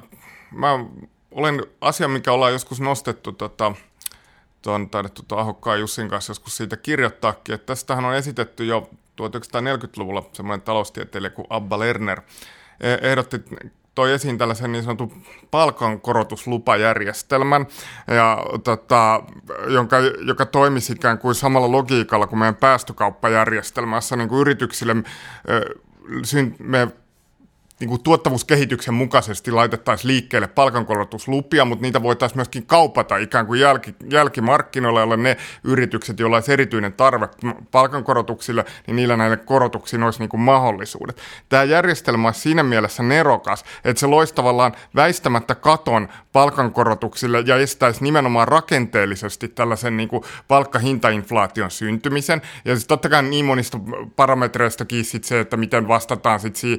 mä olen asia, mikä ollaan joskus nostettu tota, tuon taidettu Ahokkaan Jussin kanssa joskus siitä kirjoittaakin, että tästähän on esitetty jo 1940-luvulla semmoinen taloustieteilijä kuin Abba Lerner, e, ehdotti toi esiin tällaisen niin sanotun palkankorotuslupajärjestelmän, ja, tota, jonka, joka toimisi ikään kuin samalla logiikalla kuin meidän päästökauppajärjestelmässä niin kuin yrityksille me niin kuin tuottavuuskehityksen mukaisesti laitettaisiin liikkeelle palkankorotuslupia, mutta niitä voitaisiin myöskin kaupata ikään kuin jälki, jälkimarkkinoilla, joilla ne yritykset, joilla olisi erityinen tarve palkankorotuksille, niin niillä näille korotuksiin olisi niin kuin mahdollisuudet. Tämä järjestelmä on siinä mielessä nerokas, että se loisi tavallaan väistämättä katon palkankorotuksille ja estäisi nimenomaan rakenteellisesti tällaisen niin kuin palkkahintainflaation syntymisen. Ja siis totta kai niin monista parametreista se, että miten vastataan sitten siihen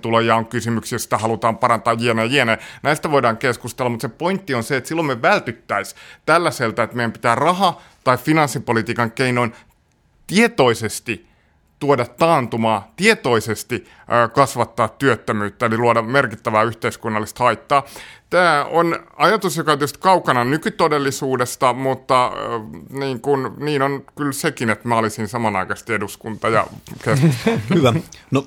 funktionaalisen tulonjaon kysymyksiä, josta halutaan parantaa jene jene. Näistä voidaan keskustella, mutta se pointti on se, että silloin me vältyttäisiin tällaiselta, että meidän pitää raha- tai finanssipolitiikan keinoin tietoisesti tuoda taantumaa, tietoisesti kasvattaa työttömyyttä, eli luoda merkittävää yhteiskunnallista haittaa. Tämä on ajatus, joka on tietysti kaukana nykytodellisuudesta, mutta niin, kun, niin on kyllä sekin, että mä olisin samanaikaisesti eduskunta ja Hyvä. No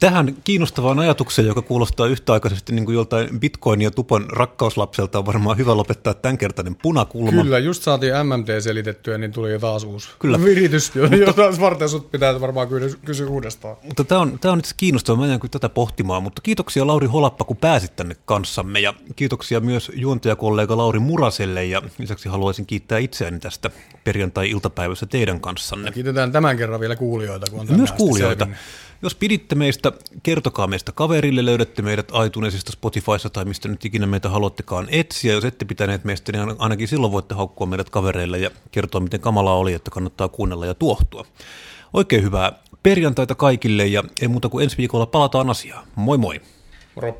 Tähän kiinnostavaan ajatukseen, joka kuulostaa yhtäaikaisesti niin kuin joltain Bitcoin ja Tupon rakkauslapselta, on varmaan hyvä lopettaa tämänkertainen punakulma. Kyllä, just saatiin MMT selitettyä, niin tuli jo taas uusi Kyllä. viritys, jota varten sut pitää varmaan kysyä uudestaan. Mutta tämä on, tämä on itse kiinnostavaa, mä jään kyllä tätä pohtimaan, mutta kiitoksia Lauri Holappa, kun pääsit tänne kanssamme, ja kiitoksia myös juontajakollega Lauri Muraselle, ja lisäksi haluaisin kiittää itseäni tästä perjantai-iltapäivässä teidän kanssanne. Ja kiitetään tämän kerran vielä kuulijoita, kun on Myös kuulijoita. Selvinnyt. Jos piditte meistä, kertokaa meistä kaverille, löydätte meidät iTunesista, Spotifysta tai mistä nyt ikinä meitä haluattekaan etsiä. Jos ette pitäneet meistä, niin ainakin silloin voitte haukkua meidät kavereille ja kertoa, miten kamalaa oli, että kannattaa kuunnella ja tuohtua. Oikein hyvää perjantaita kaikille ja ei muuta kuin ensi viikolla palataan asiaan. Moi moi! Moro!